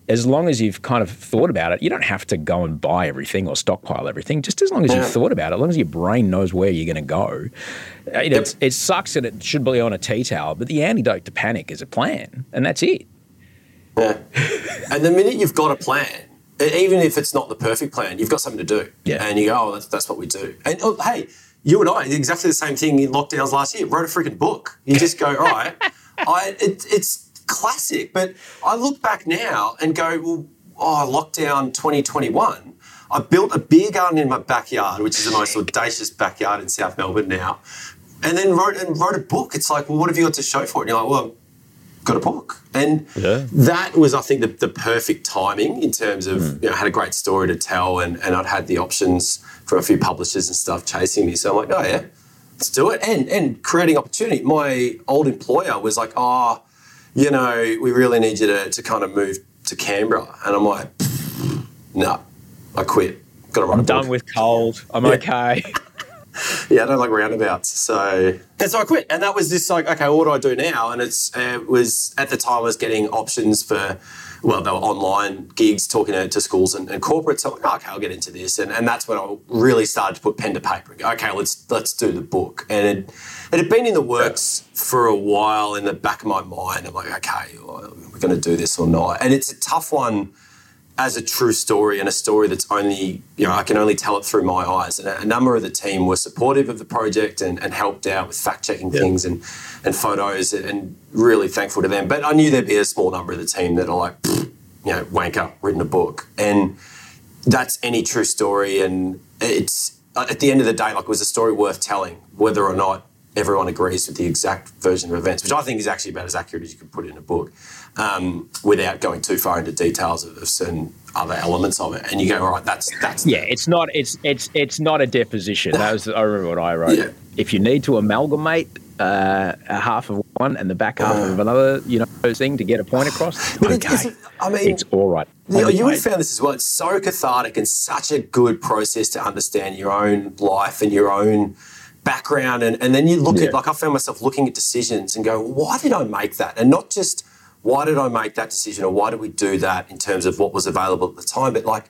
As long as you've kind of thought about it, you don't have to go and buy everything or stockpile everything. Just as long as you've thought about it, as long as your brain knows where you're going to go. Uh, You know, it sucks and it should be on a tea towel, but the antidote to panic is a plan, and that's it. Yeah. and the minute you've got a plan, even if it's not the perfect plan, you've got something to do. Yeah. And you go, oh, that's, that's what we do. And oh, hey, you and I, exactly the same thing in lockdowns last year. Wrote a freaking book. You (laughs) just go, all right. I, it, it's classic. But I look back now and go, well, oh, lockdown 2021. I built a beer garden in my backyard, which is the most audacious backyard in South Melbourne now. And then wrote and wrote a book. It's like, well, what have you got to show for it? And you're like, well, got a book. And Yeah. that was, I think, the, the perfect timing in terms of, you know, I had a great story to tell and, and I'd had the options from a few publishers and stuff chasing me. So I'm like, oh, yeah, let's do it. And, and creating opportunity. My old employer was like, oh, you know, we really need you to, to kind of move to Canberra. And I'm like, no, I quit. Got to write a I'm done book. with cold. I'm okay. (laughs) (laughs) Yeah, I don't like roundabouts. So and so I quit, and that was just like, okay, what do I do now? And it's it was at the time I was getting options for. Well, they were online gigs talking to, to schools and, and corporates. So I'm like, okay, I'll get into this, and, and that's when I really started to put pen to paper and go, okay, let's let's do the book. And it, it had been in the works for a while in the back of my mind. I'm like, okay, we're going to do this or not. And it's a tough one as a true story and a story that's only, you know, I can only tell it through my eyes. And a, number of the team were supportive of the project and, and helped out with fact checking things and, and photos and really thankful to them. But I knew there'd be a small number of the team that are like, you know, wank up, written a book. And that's any true story. And it's, uh, at the end of the day, like, was a story worth telling, whether or not everyone agrees with the exact version of events, which I think is actually about as accurate as you could put it in a book, um, without going too far into details of, certain other elements of it. And you go, all right, that's that's Yeah, it's not. It's it's it's not a deposition. That was. I remember what I wrote. Yeah. If you need to amalgamate uh, a half of one and the back half of another, you know, thing to get a point across, (sighs) it okay, I mean, it's all right. You, know, you would have found this as well. It's so cathartic and such a good process to understand your own life and your own background. And, and then you look Yeah. at, like, I found myself looking at decisions and go, why did I make that? And not just why did I make that decision or why did we do that in terms of what was available at the time, but like,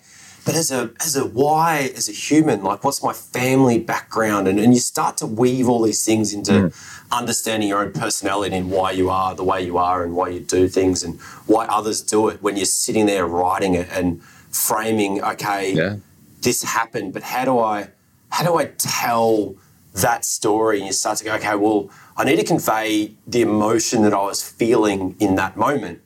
but as a as a why as a human, like what's my family background, and, and you start to weave all these things into mm. understanding your own personality and why you are the way you are and why you do things and why others do it. When you're sitting there writing it and framing, okay, yeah. this happened, but how do I how do I tell that story? And you start to go, okay, well, I need to convey the emotion that I was feeling in that moment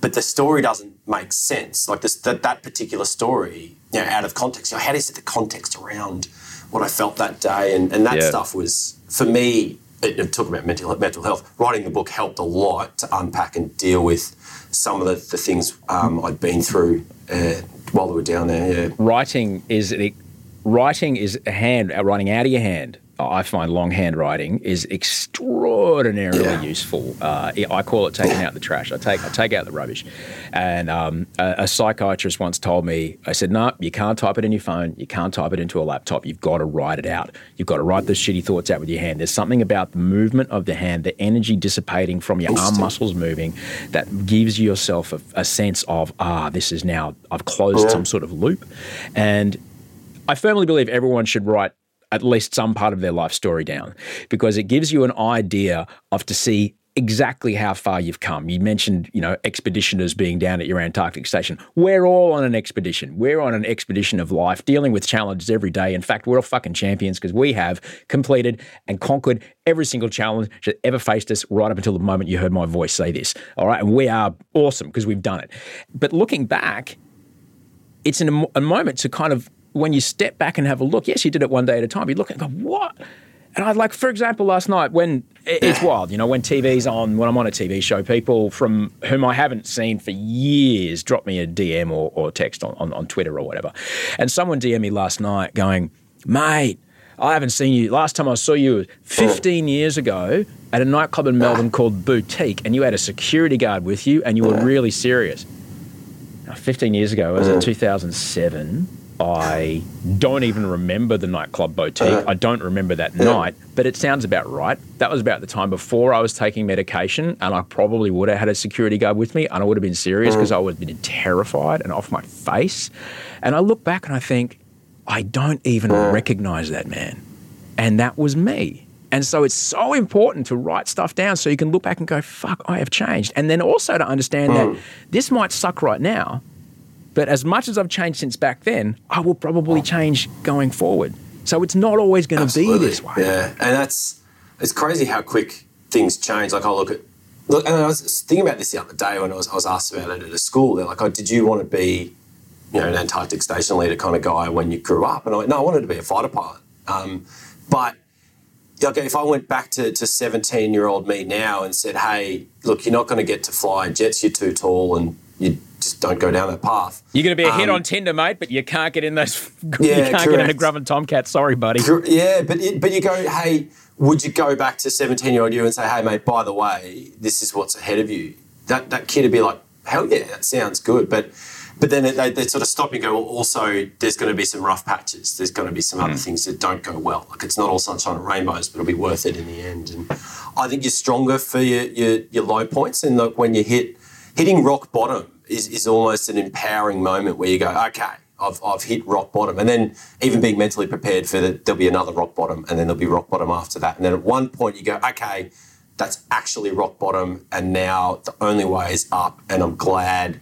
but the story doesn't make sense. Like this, that, that particular story, you know, out of context. You know, how do you set the context around what I felt that day? And, and that yeah. stuff was, for me, it, it talk about mental, mental health. Writing the book helped a lot to unpack and deal with some of the, the things um, I'd been through uh, while we were down there. Yeah. Writing is writing is a hand, writing out of your hand I find long handwriting is extraordinarily yeah. useful. Uh, I call it taking out the trash. I take I take out the rubbish. And um, a, a, psychiatrist once told me, I said, "No, you can't type it in your phone. You can't type it into a laptop. You've got to write it out. You've got to write those shitty thoughts out with your hand. There's something about the movement of the hand, the energy dissipating from your arm muscles moving, that gives yourself a, a sense of ah, this is now I've closed yeah. some sort of loop, and." I firmly believe everyone should write at least some part of their life story down because it gives you an idea of to see exactly how far you've come. You mentioned, you know, expeditioners being down at your Antarctic station. We're all on an expedition. We're on an expedition of life, dealing with challenges every day. In fact, we're all fucking champions because we have completed and conquered every single challenge that ever faced us right up until the moment you heard my voice say this. All right. And we are awesome because we've done it. But looking back, it's a moment to kind of when you step back and have a look, yes, you did it one day at a time. You look and go, what? And I like, for example, last night when it's (sighs) wild, you know, when TV's on, when I'm on a TV show, people from whom I haven't seen for years drop me a DM or, or text on, on, on Twitter or whatever. And someone DM me last night going, mate, I haven't seen you. Last time I saw you was 15 years ago at a nightclub in Melbourne called Boutique, and you had a security guard with you, and you were really serious. Now, 15 years ago, was it 2007? I don't even remember the nightclub boutique. Uh-huh. I don't remember that night, but it sounds about right. That was about the time before I was taking medication, and I probably would have had a security guard with me, and I would have been serious because uh-huh. I would have been terrified and off my face. And I look back and I think, I don't even uh-huh. recognize that man. And that was me. And so it's so important to write stuff down so you can look back and go, fuck, I have changed. And then also to understand that this might suck right now, but as much as I've changed since back then, I will probably change going forward. So it's not always going to be this way. Yeah, and that's it's crazy how quick things change. Like I look at look, and I was thinking about this the other day when I was, I was asked about it at a school. They're like, "Oh, did you want to be, you know, an Antarctic station leader kind of guy when you grew up?" And I went, "No, I wanted to be a fighter pilot." Um, but like if I went back to, to 17 year old me now and said, hey, look, you're not going to get to fly jets, you're too tall and you just don't go down that path. You're going to be a hit um, on Tinder, mate, but you can't get in those. (laughs) Yeah, you can't correct. get in a Grumman Tomcat. Sorry, buddy. Yeah, but it, but you go, hey, would you go back to 17 year old you and say, hey, mate, by the way, this is what's ahead of you? That that kid would be like, hell yeah, that sounds good, but. But then they, they sort of stop and go, well, also, there's going to be some rough patches. There's going to be some mm. other things that don't go well. Like, it's not all sunshine and rainbows, but it'll be worth it in the end. And I think you're stronger for your, your, your low points. And like, when you hit hitting rock bottom, is, is almost an empowering moment where you go, okay, I've, I've hit rock bottom. And then even being mentally prepared for that, there'll be another rock bottom and then there'll be rock bottom after that. And then at one point you go, okay, that's actually rock bottom. And now the only way is up. And I'm glad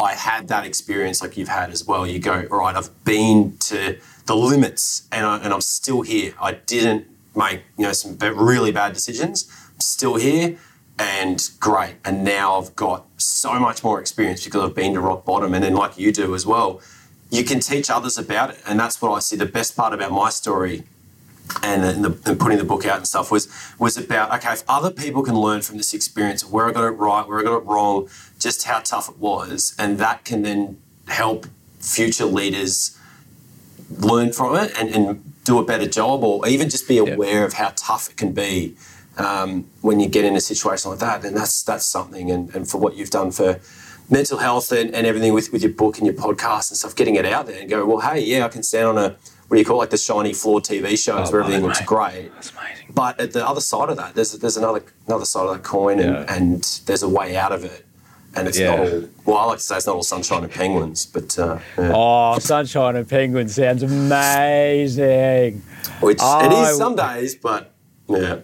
I had that experience like you've had as well. You go, right, I've been to the limits and, I, and I'm still here. I didn't make, you know, some really bad decisions. I'm still here and great. And now I've got so much more experience because I've been to rock bottom. And then, like you do as well, you can teach others about it. And that's what I see the best part about my story and, and, the, and, putting the book out and stuff was was about okay if other people can learn from this experience where I got it right where I got it wrong just how tough it was and that can then help future leaders learn from it and, and do a better job or even just be aware of how tough it can be um, when you get in a situation like that, then that's that's something. And, and for what you've done for mental health and, and everything with, with your book and your podcast and stuff, getting it out there and go, well, hey, yeah, I can stand on a what do you call it, like the shiny floor TV shows oh, where everything looks great. That's amazing. But at the other side of that, there's there's another another side of that coin, and, yeah. and there's a way out of it. and it's Yeah. not all. Well, I like to say it's not all sunshine and penguins, but uh, yeah. Oh, sunshine and penguins sounds amazing. which it I- is some days, but yeah,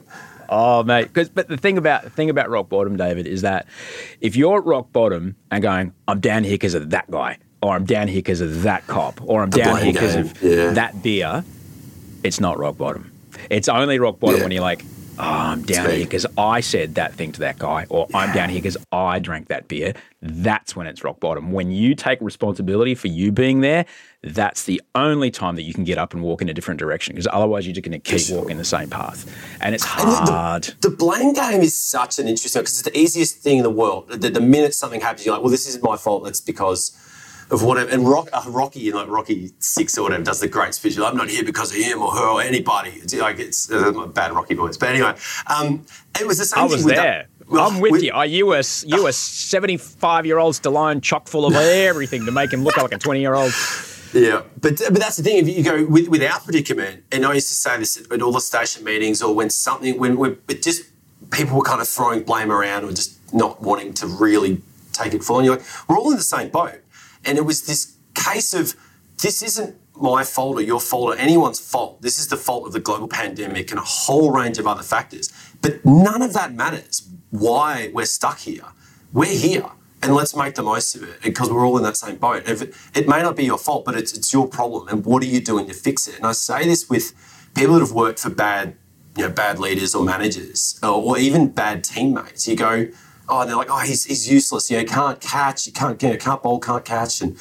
Oh, mate. 'Cause- but the thing about the thing about rock bottom, David, is that if you're at rock bottom and going, I'm down here because of that guy, or I'm down here because of that cop, or I'm down here because of yeah. that beer, it's not rock bottom. It's only rock bottom Yeah. when you're like, oh, I'm down here because I said that thing to that guy, or I'm down here because I drank that beer. That's when it's rock bottom. When you take responsibility for you being there, that's the only time that you can get up and walk in a different direction because otherwise you're just going to keep Sure. walking the same path. And it's And the- hard. The blame game is such an interesting because it's the easiest thing in the world. The, the minute something happens, you're like, well, this isn't my fault. That's because of whatever. And Rock, uh, Rocky, you know, like Rocky Six or whatever, does the great speech. I'm not here because of him or her or anybody. It's like it's uh, bad Rocky voice. But anyway, um, it was the same I thing was with there. Well, I'm with with- you. Are you a you a 75 year old Stallone chock full of (laughs) everything to make him look like a 20 year old? Yeah, but but that's the thing. If you go with, with our predicament, and I used to say this at all the station meetings, or when something when when it just people were kind of throwing blame around or just not wanting to really take it full, and you're like, we're all in the same boat. And it was this case of this isn't my fault or your fault or anyone's fault. This is the fault of the global pandemic and a whole range of other factors. But none of that matters. Why we're stuck here? We're here and let's make the most of it because we're all in that same boat. If it, it may not be your fault, but it's, it's your problem. And what are you doing to fix it? And I say this with people that have worked for bad, you know, bad leaders or managers or, or even bad teammates. You go, oh, they're like, oh, he's, he's useless. You know, can't catch, you can't, you know, can't bowl, can't catch, and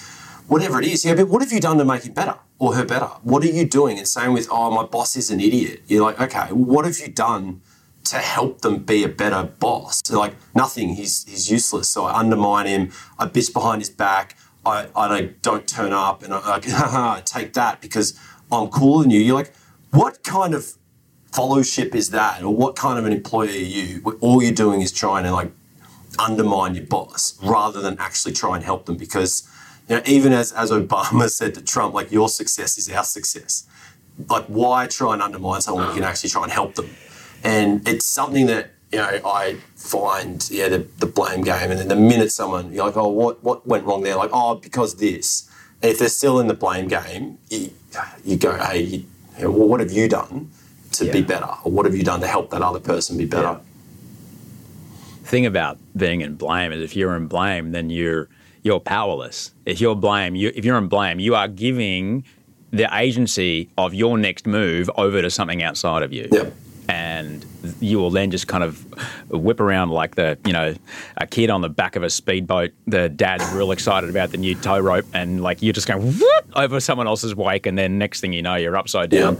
whatever it is. Yeah, but what have you done to make him better or her better? What are you doing? And same with, oh, my boss is an idiot. You're like, okay, what have you done to help them be a better boss? They're like, nothing. He's he's useless. So I undermine him. I bitch behind his back. I, I don't, turn up and I, (laughs) take that because I'm cooler than you. You're like, what kind of fellowship is that? Or what kind of an employee are you? All you're doing is trying to like undermine your boss rather than actually try and help them because you know, even as, as Obama (laughs) said to Trump, like your success is our success. Like why try and undermine someone when you can actually try and help them? And it's something that, you know, I find, yeah, the, the blame game. And then the minute someone, you're like, oh, what, what went wrong there? Like, oh, because this. And if they're still in the blame game, you, you go, hey, you, you know, well, what have you done to be better? Or what have you done to help that other person be better? Thing about being in blame is if you're in blame, then you're you're powerless. If you're blame, you, if you're in blame, you are giving the agency of your next move over to something outside of you. Yep. And you will then just kind of whip around like the, you know, a kid on the back of a speedboat. The dad's real excited about the new tow rope, and like you're just going whoop over someone else's wake, and then next thing you know, you're upside down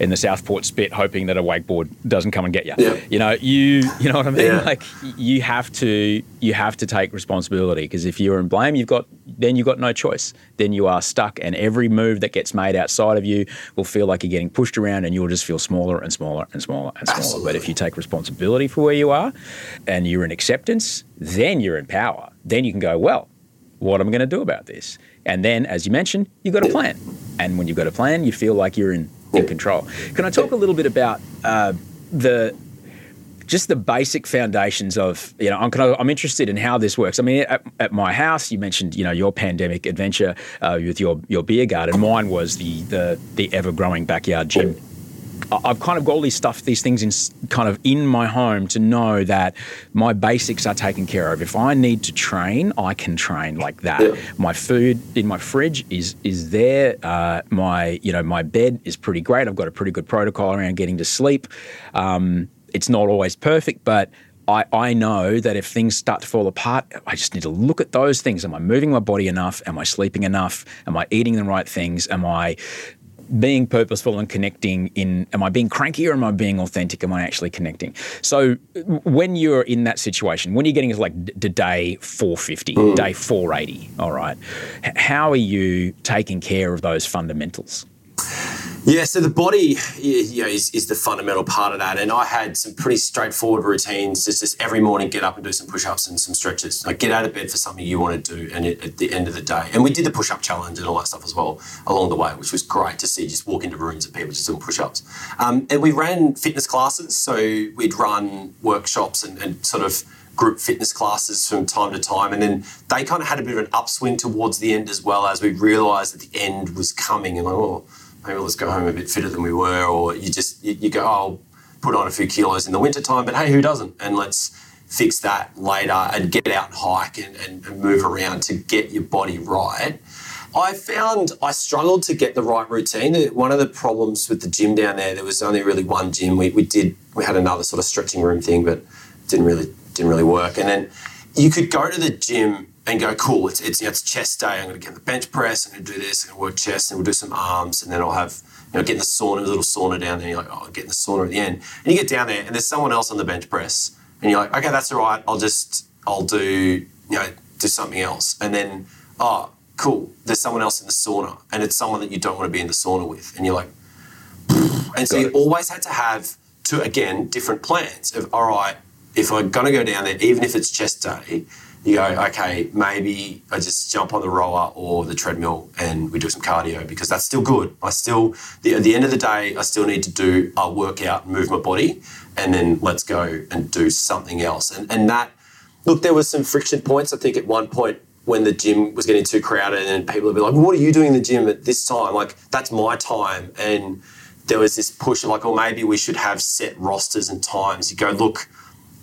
in the Southport spit, hoping that a wakeboard doesn't come and get you. Yeah. You know, you, you know what I mean? Yeah. Like you have to, you have to take responsibility because if you're in blame, you've got, then you've got no choice. Then you are stuck, and every move that gets made outside of you will feel like you're getting pushed around, and you'll just feel smaller and smaller and smaller and smaller. But Absolutely. If you take responsibility for where you are, and you're in acceptance, then you're in power. Then you can go, well, what am I going to do about this? And then, as you mentioned, you've got a plan. And when you've got a plan, you feel like you're in, in control. Can I talk a little bit about uh, the just the basic foundations of you know I'm I'm interested in how this works. I mean, at, at my house, you mentioned you know your pandemic adventure uh, with your your beer garden. Mine was the the the ever growing backyard gym. I've kind of got all these stuff, these things in kind of in my home to know that my basics are taken care of. If I need to train, I can train like that. Yeah. My food in my fridge is is there. Uh, my you know my bed is pretty great. I've got a pretty good protocol around getting to sleep. Um, it's not always perfect, but I, I know that if things start to fall apart, I just need to look at those things. Am I moving my body enough? Am I sleeping enough? Am I eating the right things? Am I being purposeful and connecting in am i being cranky or am i being authentic? Am i actually connecting? So when you're in that situation when you're getting to like d- day 450 mm. day 480 all right how are you taking care of those fundamentals Yeah, so the body yeah, yeah, is, is the fundamental part of that. And I had some pretty straightforward routines. Just, just every morning, get up and do some push ups and some stretches. Like get out of bed for something you want to do, and it, at the end of the day. And we did the push up challenge and all that stuff as well along the way, which was great to see. Just walk into rooms of people just doing push ups. Um, and we ran fitness classes, so we'd run workshops and, and sort of group fitness classes from time to time. And then they kind of had a bit of an upswing towards the end as well as we realised that the end was coming and like, oh, maybe let's go home a bit fitter than we were. Or you just, you, you go, oh, I'll put on a few kilos in the winter time, but hey, who doesn't? And let's fix that later and get out and hike and, and, and move around to get your body right. I found I struggled to get the right routine. One of the problems with the gym down there, there was only really one gym. We, we did we had another sort of stretching room thing, but didn't really didn't really work. And then you could go to the gym and go, cool, it's it's, you know, it's chest day. I'm going to get the bench press. I'm going to do this. I'm going to work chest, and we'll do some arms, and then I'll have you know get in the sauna, a little sauna down there. You're like, oh, I'll get in the sauna at the end, and you get down there, and there's someone else on the bench press, and you're like, okay, that's all right. I'll just I'll do you know do something else, and then oh cool, there's someone else in the sauna, and it's someone that you don't want to be in the sauna with, and you're like, and so you always had to have to again different plans of all right, if I'm gonna go down there, even if it's chest day, you go okay, maybe I just jump on the rower or the treadmill and we do some cardio because that's still good. I still the, at the end of the day, I still need to do uh, a workout, move my body, and then let's go and do something else, and and that. Look, there was some friction points. I think at one point when the gym was getting too crowded and people would be like, what are you doing in the gym at this time? Like, that's my time. And there was this push of like, oh, maybe we should have set rosters and times. You go, look,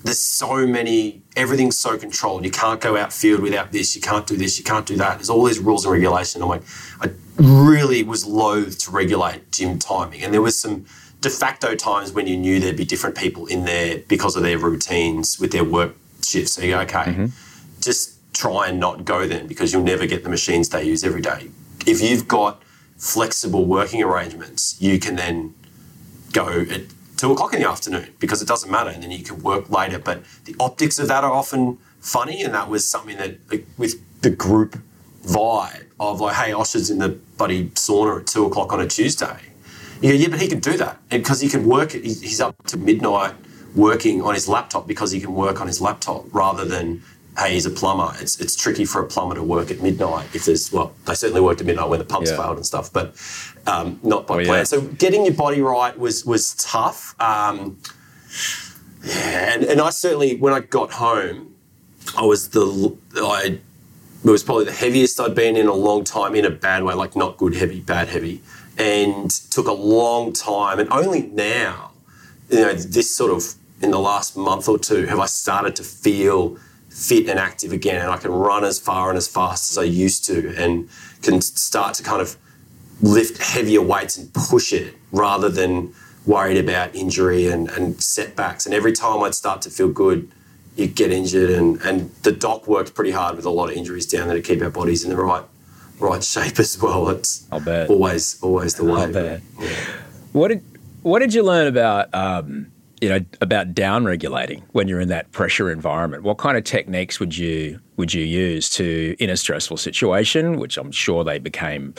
there's so many, everything's so controlled. You can't go outfield without this. You can't do this. You can't do that. There's all these rules and regulation. I'm like, I really was loath to regulate gym timing. And there was some de facto times when you knew there'd be different people in there because of their routines with their work shifts. So you go, okay, mm-hmm. just try and not go then because you'll never get the machines they use every day. If you've got flexible working arrangements, you can then go at two o'clock in the afternoon because it doesn't matter and then you can work later. But the optics of that are often funny and that was something that with the group vibe of like, hey, Osher's in the buddy sauna at two o'clock on a Tuesday. Yeah, yeah, but he can do that because he can work. He's up to midnight working on his laptop because he can work on his laptop rather than hey, he's a plumber. It's it's tricky for a plumber to work at midnight if there's well, they certainly worked at midnight when the pumps yeah. failed and stuff, but um, not by oh, plan. Yeah. So getting your body right was was tough. Um, yeah, and, and I certainly when I got home, I was the I it was probably the heaviest I'd been in a long time in a bad way, like not good heavy, bad heavy, and took a long time. And only now, you know, this sort of in the last month or two, have I started to feel fit and active again and I can run as far and as fast as I used to and can start to kind of lift heavier weights and push it rather than worried about injury and, and setbacks. And every time I'd start to feel good, you'd get injured and, and the doc worked pretty hard with a lot of injuries down there to keep our bodies in the right right shape as well. It's I'll bet. always always the way. I'll bet. Yeah. What did what did you learn about um, you know about down regulating when you're in that pressure environment what kind of techniques would you would you use to in a stressful situation which i'm sure they became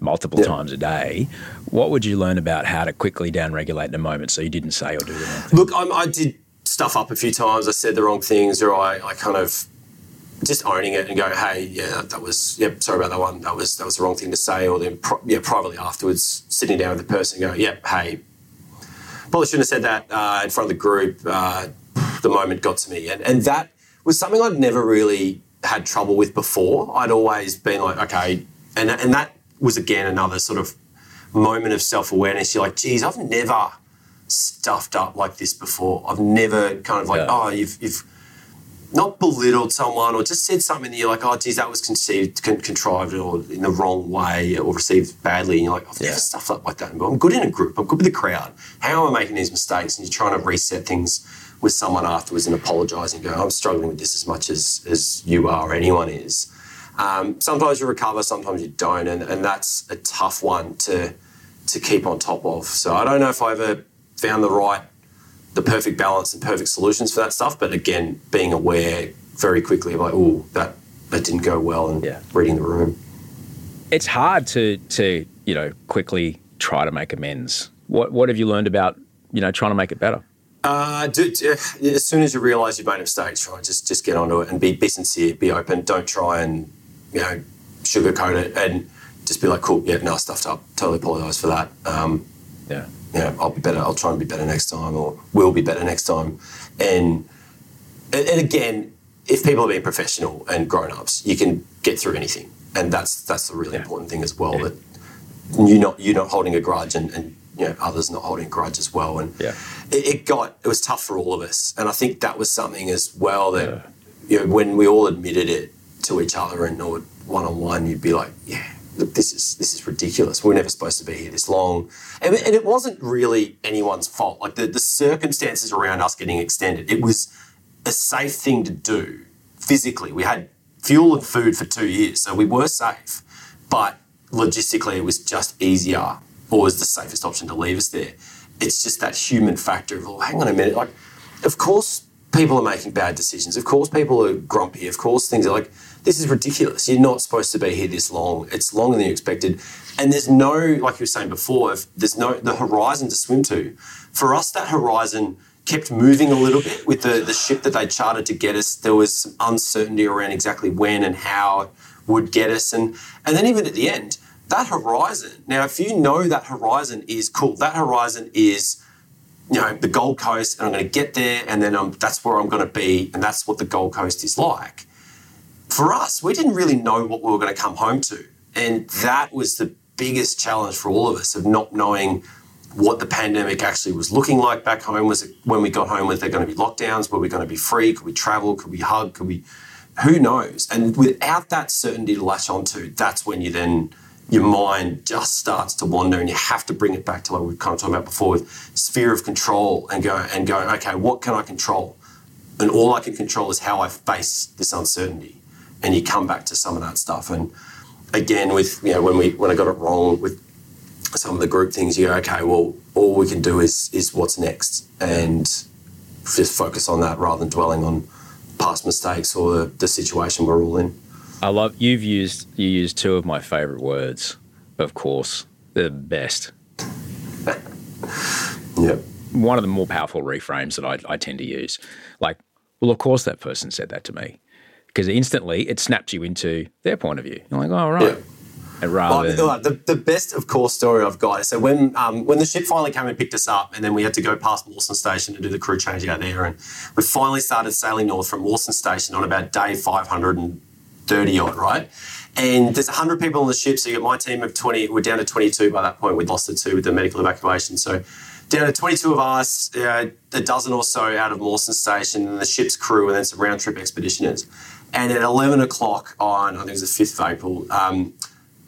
multiple yep. times a day what would you learn about how to quickly down regulate in a moment so you didn't say or do the wrong thing look I'm, i did stuff up a few times i said the wrong things or i, I kind of just owning it and go, hey, yeah, that was, yeah, sorry about that one. That was that was the wrong thing to say. Or then, pro- yeah, privately afterwards, sitting down with the person, and go, yeah, hey, probably shouldn't have said that uh, in front of the group. Uh, the moment got to me, and and that was something I'd never really had trouble with before. I'd always been like, okay, and and that was again another sort of moment of self awareness. You're like, geez, I've never stuffed up like this before. I've never kind of like, yeah. oh, you've you've not belittled someone or just said something that you're like, oh, geez, that was conceived, con- contrived or in the wrong way or received badly. And you're like, I've yeah. never stuffed up like that. But I'm good in a group. I'm good with the crowd. How am I making these mistakes? And you're trying to reset things with someone afterwards and apologise and go, I'm struggling with this as much as, as you are or anyone is. Um, sometimes you recover, sometimes you don't. And, and that's a tough one to, to keep on top of. So I don't know if I ever found the right the perfect balance and perfect solutions for that stuff. But again, being aware very quickly of like, oh, that that didn't go well, and yeah. reading the room. It's hard to to you know quickly try to make amends. What what have you learned about you know trying to make it better? Uh, do, do, as soon as you realise you've made a mistake, try just just get onto it and be be sincere, be open. Don't try and you know sugarcoat it and just be like, cool, yeah, no, I stuffed up. Totally apologise for that. Um, yeah you know, I'll be better, I'll try and be better next time, or we'll be better next time. And and, again, if people are being professional and grown ups, you can get through anything, and that's that's the really important thing as well. That you're not you're not holding a grudge, and, and you know others not holding a grudge as well. And Yeah. it, it got it was tough for all of us, and I think that was something as well that you know when we all admitted it to each other and or one on one, you'd be like, yeah. This is this is ridiculous. We're never supposed to be here this long, and, and it wasn't really anyone's fault. Like the, the circumstances around us getting extended, it was a safe thing to do physically. We had fuel and food for two years, so we were safe. But logistically, it was just easier or was the safest option to leave us there. It's just that human factor of, oh, hang on a minute. Like, of course, people are making bad decisions. Of course, people are grumpy. Of course, things are like, this is ridiculous. You're not supposed to be here this long. It's longer than you expected. And there's no, like you were saying before, there's no the horizon to swim to. For us, that horizon kept moving a little bit with the, the ship that they chartered to get us. There was some uncertainty around exactly when and how it would get us. And, and then even at the end, that horizon. Now, if you know that horizon is cool, that horizon is, you know, the Gold Coast, and I'm going to get there, and then I'm, that's where I'm going to be, and that's what the Gold Coast is like. For us, we didn't really know what we were going to come home to. And that was the biggest challenge for all of us of not knowing what the pandemic actually was looking like back home. Was it when we got home, was there going to be lockdowns? Were we going to be free? Could we travel? Could we hug? Could we? Who knows? And without that certainty to latch onto, that's when you then your mind just starts to wander, and you have to bring it back to like we have kind of talked about before with sphere of control, and go and go. Okay, what can I control? And all I can control is how I face this uncertainty. And you come back to some of that stuff. And again, with you know when we when I got it wrong with some of the group things, you go, okay, well, all we can do is is what's next, and just focus on that rather than dwelling on past mistakes or the, the situation we're all in. I love you've used you used two of my favorite words. Of course, the best. (laughs) Yep. One of the more powerful reframes that I, I tend to use, like, well, of course that person said that to me, because instantly it snaps you into their point of view. You're like, oh right, Yeah. and rather the, the best, of course, story I've got. So when um, when the ship finally came and picked us up, and then we had to go past Mawson Station to do the crew change out there, and we finally started sailing north from Mawson Station on about day 530 odd, right? And there's 100 people on the ship, so you got my team of 20. We're down to 22 by that point. We'd lost the two with the medical evacuation, so down to 22 of us, uh, a dozen or so out of Mawson Station, and the ship's crew, and then some round trip expeditioners. And at 11 o'clock on, I think it was the 5th of April, um,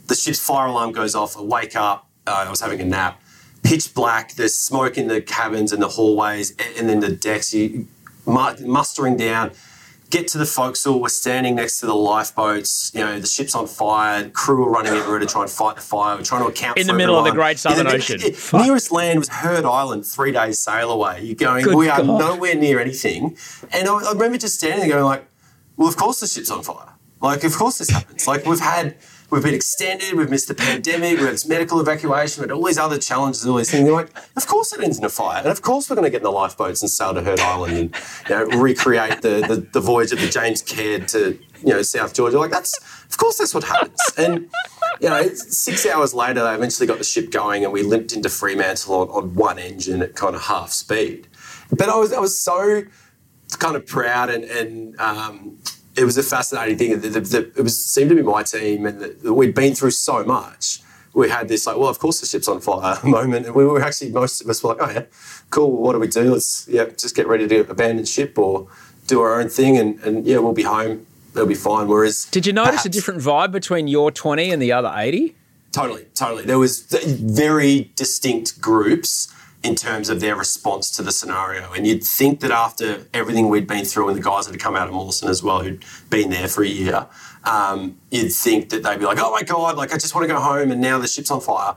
the ship's fire alarm goes off. I wake up. Uh, I was having a nap. Pitch black. There's smoke in the cabins and the hallways, a- and then the decks. You mu- mustering down. Get to the forecastle. We're standing next to the lifeboats. You know the ship's on fire. Crew are running everywhere to try and fight the fire. We're trying to account In for the side. In the middle of the. Great Southern Yeah, Ocean. Nearest land was Heard Island, three days sail away. You're going. Good we are nowhere near anything. And I, I remember just standing there going like, well, of course the ship's on fire. Like, of course this happens. Like, we've had, we've been extended, we've missed the pandemic, We've had medical evacuation, We've had all these other challenges, all these things. They're like, of course it ends in a fire. And of course we're going to get in the lifeboats and sail to Heard Island and you know, recreate the, the, the voyage of the James Caird to, you know, South Georgia. Like, that's, of course that's what happens. And, you know, six hours later, they eventually got the ship going and we limped into Fremantle on, on one engine at kind of half speed. But I was, I was so kind of proud and, and um, it was a fascinating thing. The, the, the, it was seemed to be my team, and we'd been through so much. We had this like, well, of course the ship's on fire (laughs) moment, and we were actually most of us were like, oh yeah, cool. What do we do? Let's yeah, just get ready to abandon ship or do our own thing, and, and yeah, we'll be home. It'll be fine. Whereas, Did you notice a different vibe between your 20 and the other 80? Totally, totally. There was very distinct groups in terms of their response to the scenario, and you'd think that after everything we'd been through, and the guys that had come out of Mawson as well, who'd been there for a year, um, you'd think that they'd be like, "Oh my god, like I just want to go home," and now the ship's on fire.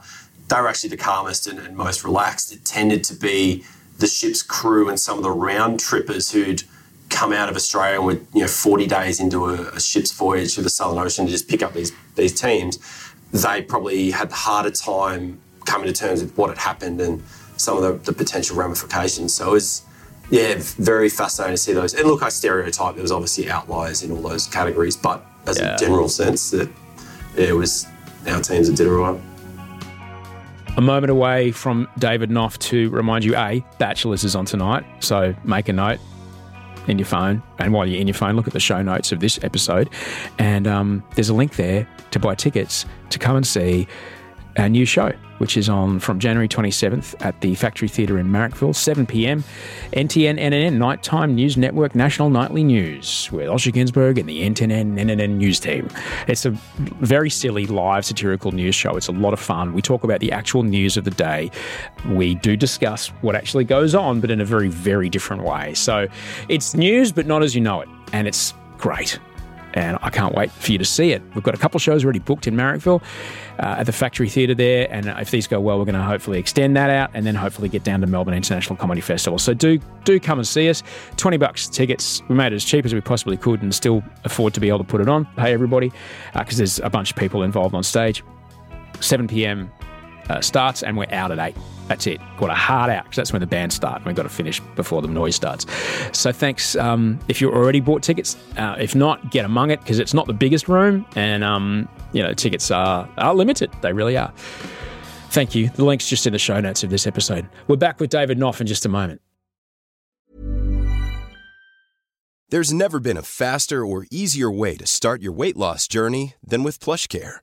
They were actually the calmest and, and most relaxed. It tended to be the ship's crew and some of the round trippers who'd come out of Australia and were you know 40 days into a, a ship's voyage through the Southern Ocean to just pick up these these teams. They probably had the harder time coming to terms with what had happened and some of the, the potential ramifications. So it was yeah very fascinating to see those. And look, I stereotype. There was obviously outliers in all those categories, but as Yeah. a general sense, that yeah, it was our teams that did it right. A moment away from David Knoff to remind you A, Bachelors is on tonight, so make a note. in your phone. And while you're in your phone, look at the show notes of this episode. And um, there's a link there to buy tickets to come and see our new show, which is on from January 27th at the Factory Theatre in Marrickville, 7 p.m. NTN NNN Nighttime News Network National Nightly News with Osher Günsberg and the NTN NNN News team. It's a very silly live satirical news show. It's a lot of fun. We talk about the actual news of the day. We do discuss what actually goes on, but in a very, very different way. So it's news, but not as you know it. And it's great and I can't wait for you to see it. We've got a couple shows already booked in Marrickville uh, at the Factory Theatre there, and if these go well, we're going to hopefully extend that out and then hopefully get down to Melbourne International Comedy Festival. So do do come and see us. Twenty bucks tickets. We made it as cheap as we possibly could and still afford to be able to put it on. Pay everybody because uh, there's a bunch of people involved on stage. 7 p.m. Uh, starts and we're out at 8. That's it. Got a hard out because that's when the band start. We've got to finish before the noise starts. So thanks. Um, if you already bought tickets, uh, if not, get among it because it's not the biggest room, and um, you know tickets are are limited. They really are. Thank you. The link's just in the show notes of this episode. We're back with David Knoff in just a moment. There's never been a faster or easier way to start your weight loss journey than with PlushCare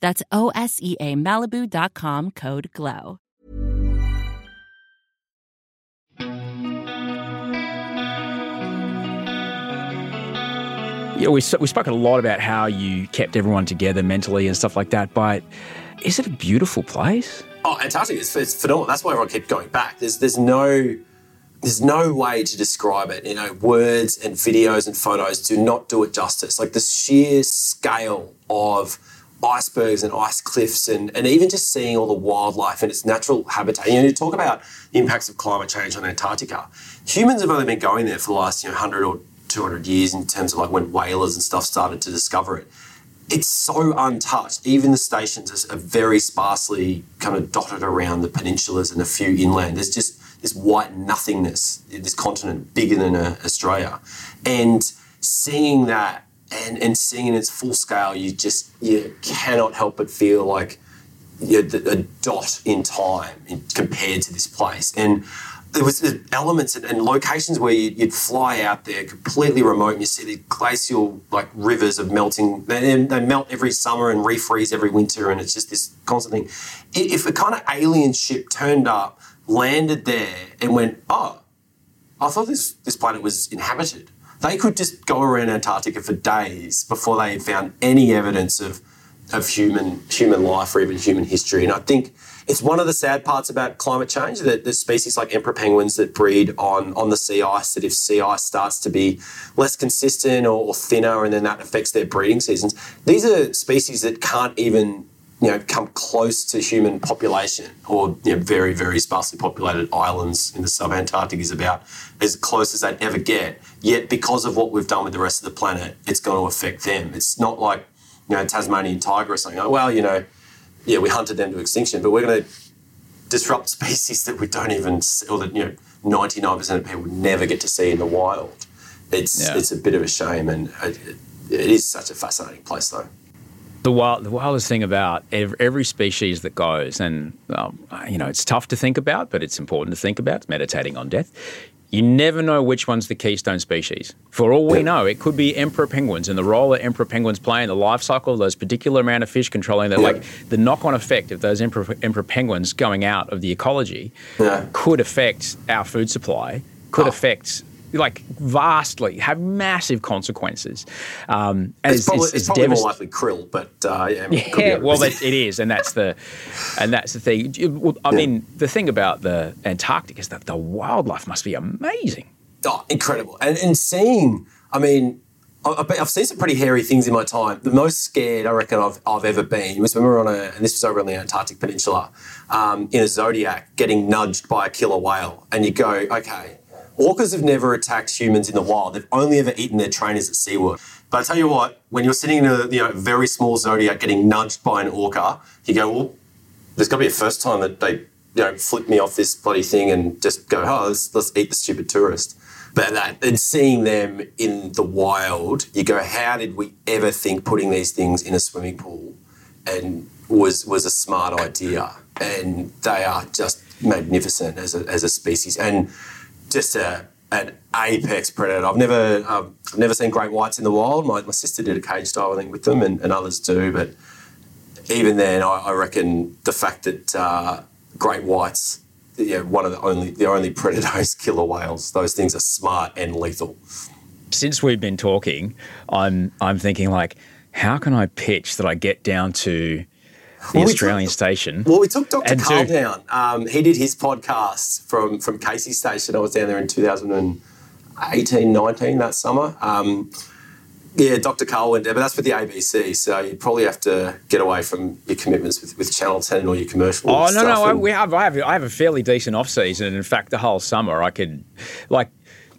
That's O S E A Malibu.com code GLOW. Yeah, we, we spoke a lot about how you kept everyone together mentally and stuff like that, but is it a beautiful place? Oh, Antarctica is it's phenomenal. That's why everyone keeps going back. There's there's no there's no way to describe it. You know, words and videos and photos do not do it justice. Like the sheer scale of icebergs and ice cliffs and, and even just seeing all the wildlife and its natural habitat. You know, you talk about the impacts of climate change on Antarctica. Humans have only been going there for the last, you know, 100 or 200 years in terms of like when whalers and stuff started to discover it. It's so untouched. Even the stations are very sparsely kind of dotted around the peninsulas and a few inland. There's just this white nothingness, this continent bigger than uh, Australia. And seeing that and, and seeing in its full scale, you just you cannot help but feel like you're a dot in time in, compared to this place. And there was elements and, and locations where you'd, you'd, fly out there completely remote and you see the glacial like rivers of melting they, they, melt every summer and refreeze every winter and it's just this constant thing if a kind of alien ship turned up landed there and went oh i thought this this planet was inhabited they could just go around antarctica for days before they found any evidence of of human human life or even human history. And i think it's one of the sad parts about climate change that there's species like emperor penguins that breed on, on the sea ice, that if sea ice starts to be less consistent or, or thinner and then that affects their breeding seasons, these are species that can't even you know, come close to human population or you know, very, very sparsely populated islands in the sub-Antarctic is about as close as they'd ever get. Yet because of what we've done with the rest of the planet, it's going to affect them. It's not like, you know, Tasmanian tiger or something. Like, well, you know, yeah, we hunted them to extinction, but we're going to disrupt (laughs) species that we don't even, or that you know, ninety nine percent of people never get to see in the wild. It's yeah. it's a bit of a shame, and it, it is such a fascinating place, though. The, wild, the wildest thing about every, species that goes, and um, you know, it's tough to think about, but it's important to think about. It's meditating on death. You never know which one's the keystone species. For all we know, it could be emperor penguins and the role that emperor penguins play in the life cycle of those particular amount of fish controlling that, like the knock-on effect of those emperor, emperor penguins going out of the ecology Yeah. could affect our food supply, could Oh. affect like vastly, have massive consequences. Um, It's, probably, it's probably more likely krill, but uh, yeah, it could be yeah, well, that, it is, and that's the, and that's the thing. Well, I mean, the thing about the Antarctic is that the wildlife must be amazing. Oh, incredible. And, and seeing, I mean, I've seen some pretty hairy things in my time. The most scared I reckon I've, I've ever been was when we were on a, and this was over on the Antarctic Peninsula, um, in a Zodiac, getting nudged by a killer whale. And you go, okay, orcas have never attacked humans in the wild. They've only ever eaten their trainers at SeaWorld. But I tell you what, when you're sitting in a you know, very small Zodiac getting nudged by an orca, you go, well, there's got to be a first time that they you know flip me off this bloody thing and just go, oh, let's, let's eat the stupid tourist. But that and seeing them in the wild, you go, how did we ever think putting these things in a swimming pool and was was a smart idea? And they are just magnificent as a, as a species and just a an apex predator. I've never um, I've never seen great whites in the wild. My, my sister did a cage style I think with them, and, and others do, but even then, I, I reckon the fact that uh, great whites, know, one of the only the only predators, killer whales. Those things are smart and lethal. Since we've been talking, I'm I'm thinking like, how can I pitch that I get down to the Well, Australian took- station? Well, we took Dr. Karl to- down. Um, he did his podcast from from Casey Station. I was down there in 2018, 19 that summer. Um, yeah, Dr. Karl went there, but that's with the ABC. So you probably have to get away from your commitments with, with Channel 10 or your commercial. Oh no, no, I, we have, I have, I have a fairly decent off season. In fact, the whole summer I could, like,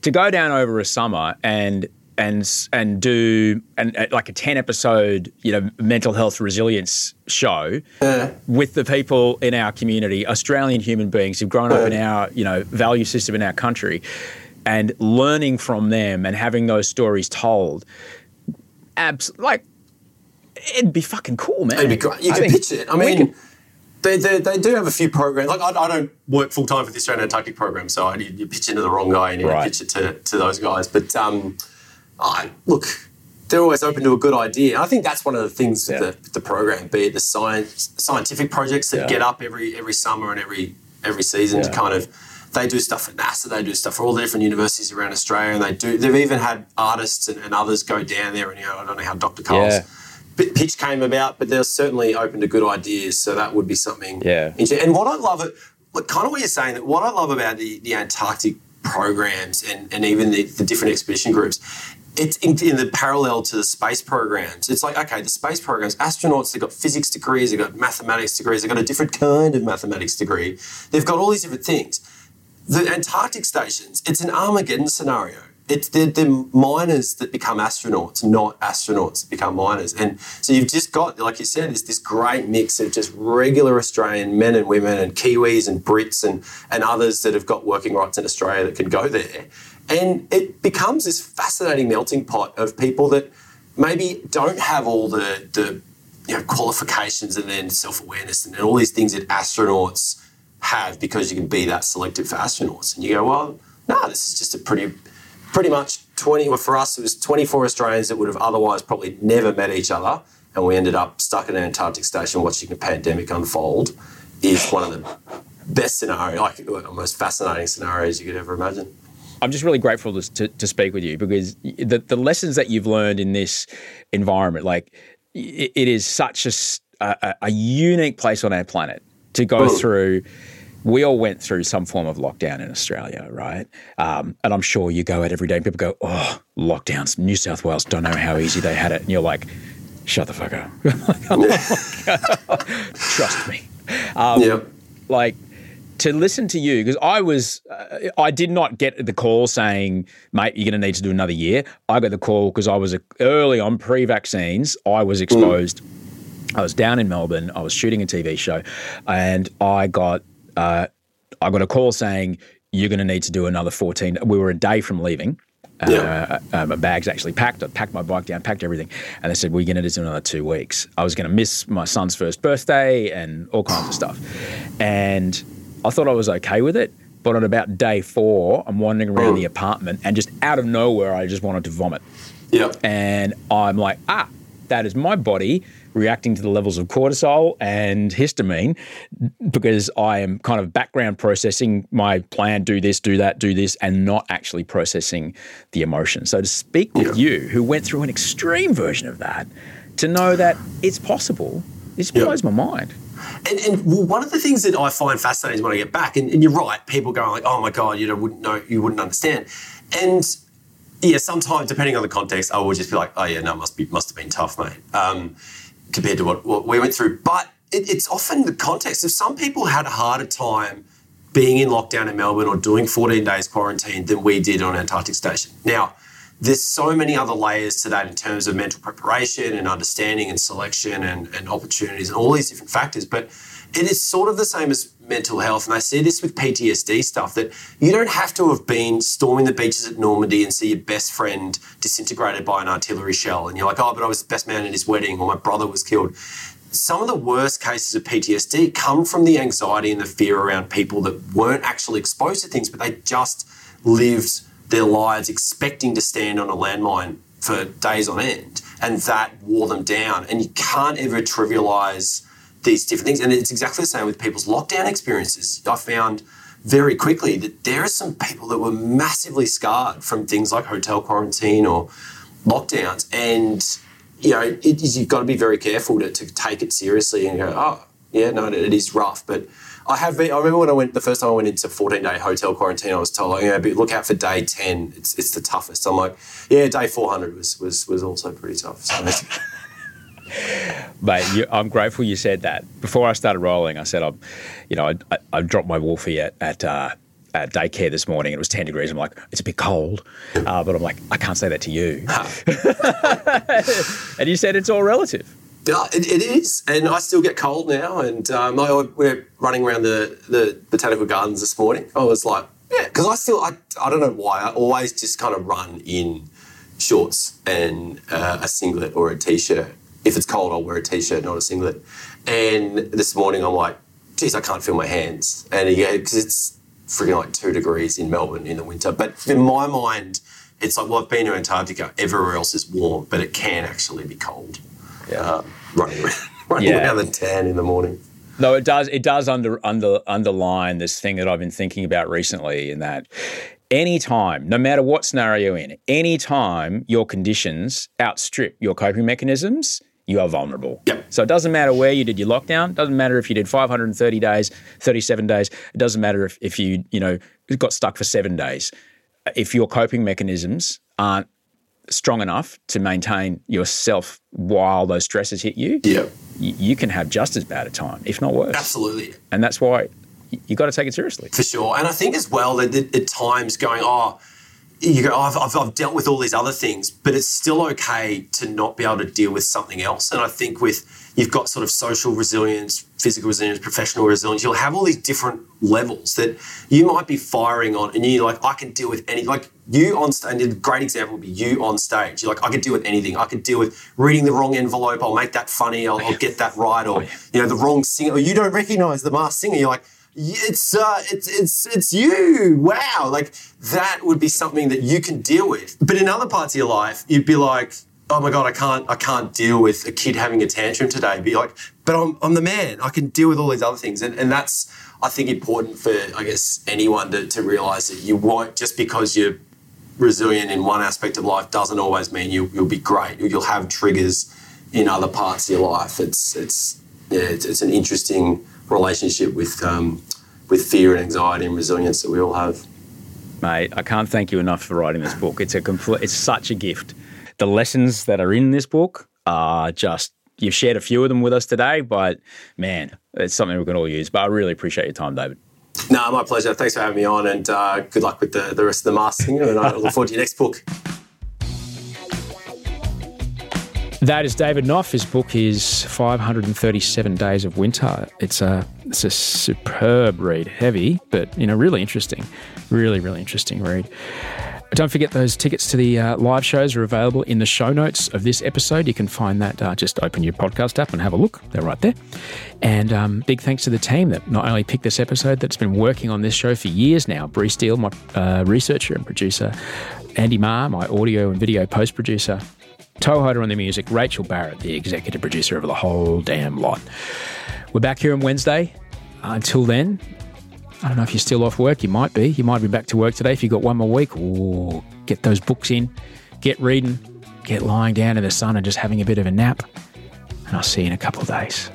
to go down over a summer and and and do and uh, like a ten episode, you know, mental health resilience show with the people in our community, Australian human beings who've grown up in our, you know, value system in our country, and learning from them and having those stories told. Abs- like, it'd be fucking cool, man. It'd be great. You I can pitch it. I mean, they, they, they do have a few programs. Like I, I don't work full time for the Australian Antarctic program, so I, you, you pitch into the wrong guy and you Right. pitch it to, to those guys. But um, I, look, they're always open to a good idea. And I think that's one of the things Yeah. with, the, the program, be it the science scientific projects that Yeah. get up every every summer and every every season to kind of. They do stuff at NASA. They do stuff for all the different universities around Australia, and they do. They've even had artists and, and others go down there. And you know, I don't know how Dr. Karl's Yeah. pitch came about, but they're certainly open to good ideas. So that would be something. Yeah. interesting. And what I love, it, like kind of what you're saying, that what I love about the, the Antarctic programs and, and even the, the different expedition groups, it's in, in the parallel to the space programs. It's like, okay, the space programs, astronauts, they've got physics degrees, they've got mathematics degrees, they've got a different kind of mathematics degree. They've got all these different things. The Antarctic stations, it's an Armageddon scenario. It's the, miners that become astronauts, not astronauts that become miners. And so you've just got, like you said, this, this great mix of just regular Australian men and women and Kiwis and Brits and, and others that have got working rights in Australia that can go there. And it becomes this fascinating melting pot of people that maybe don't have all the, the you know, qualifications and then self-awareness and all these things that astronauts have because you can be that selective for astronauts. And you go, well, no, this is just a pretty, pretty much 20, well, for us, it was 24 Australians that would have otherwise probably never met each other. And we ended up stuck in an Antarctic station watching a pandemic unfold is one of the best scenario, like the most fascinating scenarios you could ever imagine. I'm just really grateful to, to, to speak with you because the, the lessons that you've learned in this environment, like it, it is such a a unique place on our planet to go through. We all went through some form of lockdown in Australia, right? Um, and I'm sure you go out every day and people go, oh, lockdowns, New South Wales, don't know how easy they had it. And you're like, shut the fuck up. (laughs) (laughs) Trust me yeah. like to listen to you because I was uh, I did not get the call saying mate you're going to need to do another year. I got the call because I was uh, early on pre-vaccines. I was exposed. I was down in Melbourne. I was shooting a TV show, and I got uh, I got a call saying you're going to need to do another 14. We were a day from leaving. Uh, uh, my bag's actually packed. I packed my bike down, packed everything, and they said we're going to do another two weeks. I was going to miss my son's first birthday and all kinds of stuff, and I thought I was okay with it. But on about day four, I'm wandering around the apartment, and just out of nowhere, I just wanted to vomit. Yep. And I'm like, ah, that is my body reacting to the levels of cortisol and histamine because I am kind of background processing my plan, do this, do that, do this, and not actually processing the emotion. So to speak with you, who went through an extreme version of that, to know that it's possible, this Yeah. blows my mind. And, and one of the things that I find fascinating when I get back, and, and you're right, people going like, "Oh my god, you know, wouldn't know, you wouldn't understand," and yeah, sometimes depending on the context, I will just be like, "Oh yeah, no, must be must have been tough, mate," um, compared to what, what we went through. But it, it's often the context. If some people had a harder time being in lockdown in Melbourne or doing 14 days quarantine than we did on Antarctic Station. Now, there's so many other layers to that in terms of mental preparation and understanding and selection and, and opportunities and all these different factors. But it is sort of the same as mental health. And I see this with PTSD stuff that you don't have to have been storming the beaches at Normandy and see your best friend disintegrated by an artillery shell. And you're like, oh, but I was the best man at his wedding or my brother was killed some of the worst cases of PTSD come from the anxiety and the fear around people that weren't actually exposed to things, but they just lived their lives expecting to stand on a landmine for days on end. And that wore them down. And you can't ever trivialize these different things. And it's exactly the same with people's lockdown experiences. I found very quickly that there are some people that were massively scarred from things like hotel quarantine or lockdowns. And you know, it you've got to be very careful to, to take it seriously and go, oh, yeah, no, it is rough. But I have been, I remember when I went, the first time I went into 14 day hotel quarantine, I was told, like, you know, look out for day 10. It's, it's the toughest. I'm like, yeah, day 400 was, was, was also pretty tough. So, Mate, you, I'm grateful you said that. Before I started rolling, I said, I'm, you know, I, I, I dropped my Wolfie at, at, uh, at daycare this morning. It was 10 degrees. I'm like, it's a bit cold. Uh, but I'm like, I can't say that to you. (laughs) and you said it's all relative. Yeah, it, it is, and I still get cold now. And um, I, we're running around the, the botanical gardens this morning. I was like, yeah, because I still, I, I don't know why, I always just kind of run in shorts and uh, a singlet or a t-shirt. If it's cold, I'll wear a t-shirt, not a singlet. And this morning, I'm like, geez, I can't feel my hands, and yeah, because it's freaking like two degrees in Melbourne in the winter. But in my mind, it's like, well, I've been to Antarctica. Everywhere else is warm, but it can actually be cold. Uh, running around, running Yeah. around the tan in the morning. No, it does. It does under under underline this thing that I've been thinking about recently. In that, anytime, no matter what scenario you're in, anytime your conditions outstrip your coping mechanisms, you are vulnerable. Yep. So it doesn't matter where you did your lockdown. Doesn't matter if you did 530 days, 37 days. It doesn't matter if if you you know got stuck for seven days. If your coping mechanisms aren't strong enough to maintain yourself while those stresses hit you, Yeah, y- you can have just as bad a time, if not worse. absolutely. And that's why you got to take it seriously. For sure. And I think as well that at, at times going, oh, you go, oh, I've, I've, I've dealt with all these other things, but it's still okay to not be able to deal with something else. And I think with, you've got sort of social resilience, physical resilience, professional resilience, you'll have all these different levels that you might be firing on and you're like, I can deal with any, like you on stage, and a great example would be you on stage. You're like, I can deal with anything. I can deal with reading the wrong envelope. I'll make that funny. I'll, I'll oh, get that right. Or, oh, you know, the wrong singer. Or you don't recognize the masked singer. You're like, it's uh, it's it's it's you. Wow, like that would be something that you can deal with. But in other parts of your life, you'd be like, oh my god, I can't I can't deal with a kid having a tantrum today. Be like, but I'm I'm the man. I can deal with all these other things, and and that's I think important for I guess anyone to to realize that you won't just because you're resilient in one aspect of life doesn't always mean you, you'll be great. You'll have triggers in other parts of your life. It's it's yeah, it's, it's an interesting relationship with um, with fear and anxiety and resilience that we all have. Mate, I can't thank you enough for writing this book. It's a complete, it's such a gift. The lessons that are in this book are just, you've shared a few of them with us today, but man, it's something we can all use. But I really appreciate your time, David. No, my pleasure. Thanks for having me on, and uh, good luck with the, the rest of the masking. And I look forward to your next book. That is David Knoff. His book is 537 Days of Winter. It's a it's a superb read, heavy, but you know, really interesting. Really, really interesting read. Don't forget those tickets to the uh, live shows are available in the show notes of this episode. You can find that. Uh, just open your podcast app and have a look. They're right there. And um, big thanks to the team that not only picked this episode, that's been working on this show for years now. Bree Steele, my uh, researcher and producer. Andy Marr, my audio and video post producer. Toehider on the music. Rachel Barrett, the executive producer of the whole damn lot. We're back here on Wednesday. Uh, until then, I don't know if you're still off work. You might be. You might be back to work today if you've got one more week. Ooh, get those books in, get reading, get lying down in the sun and just having a bit of a nap. And I'll see you in a couple of days.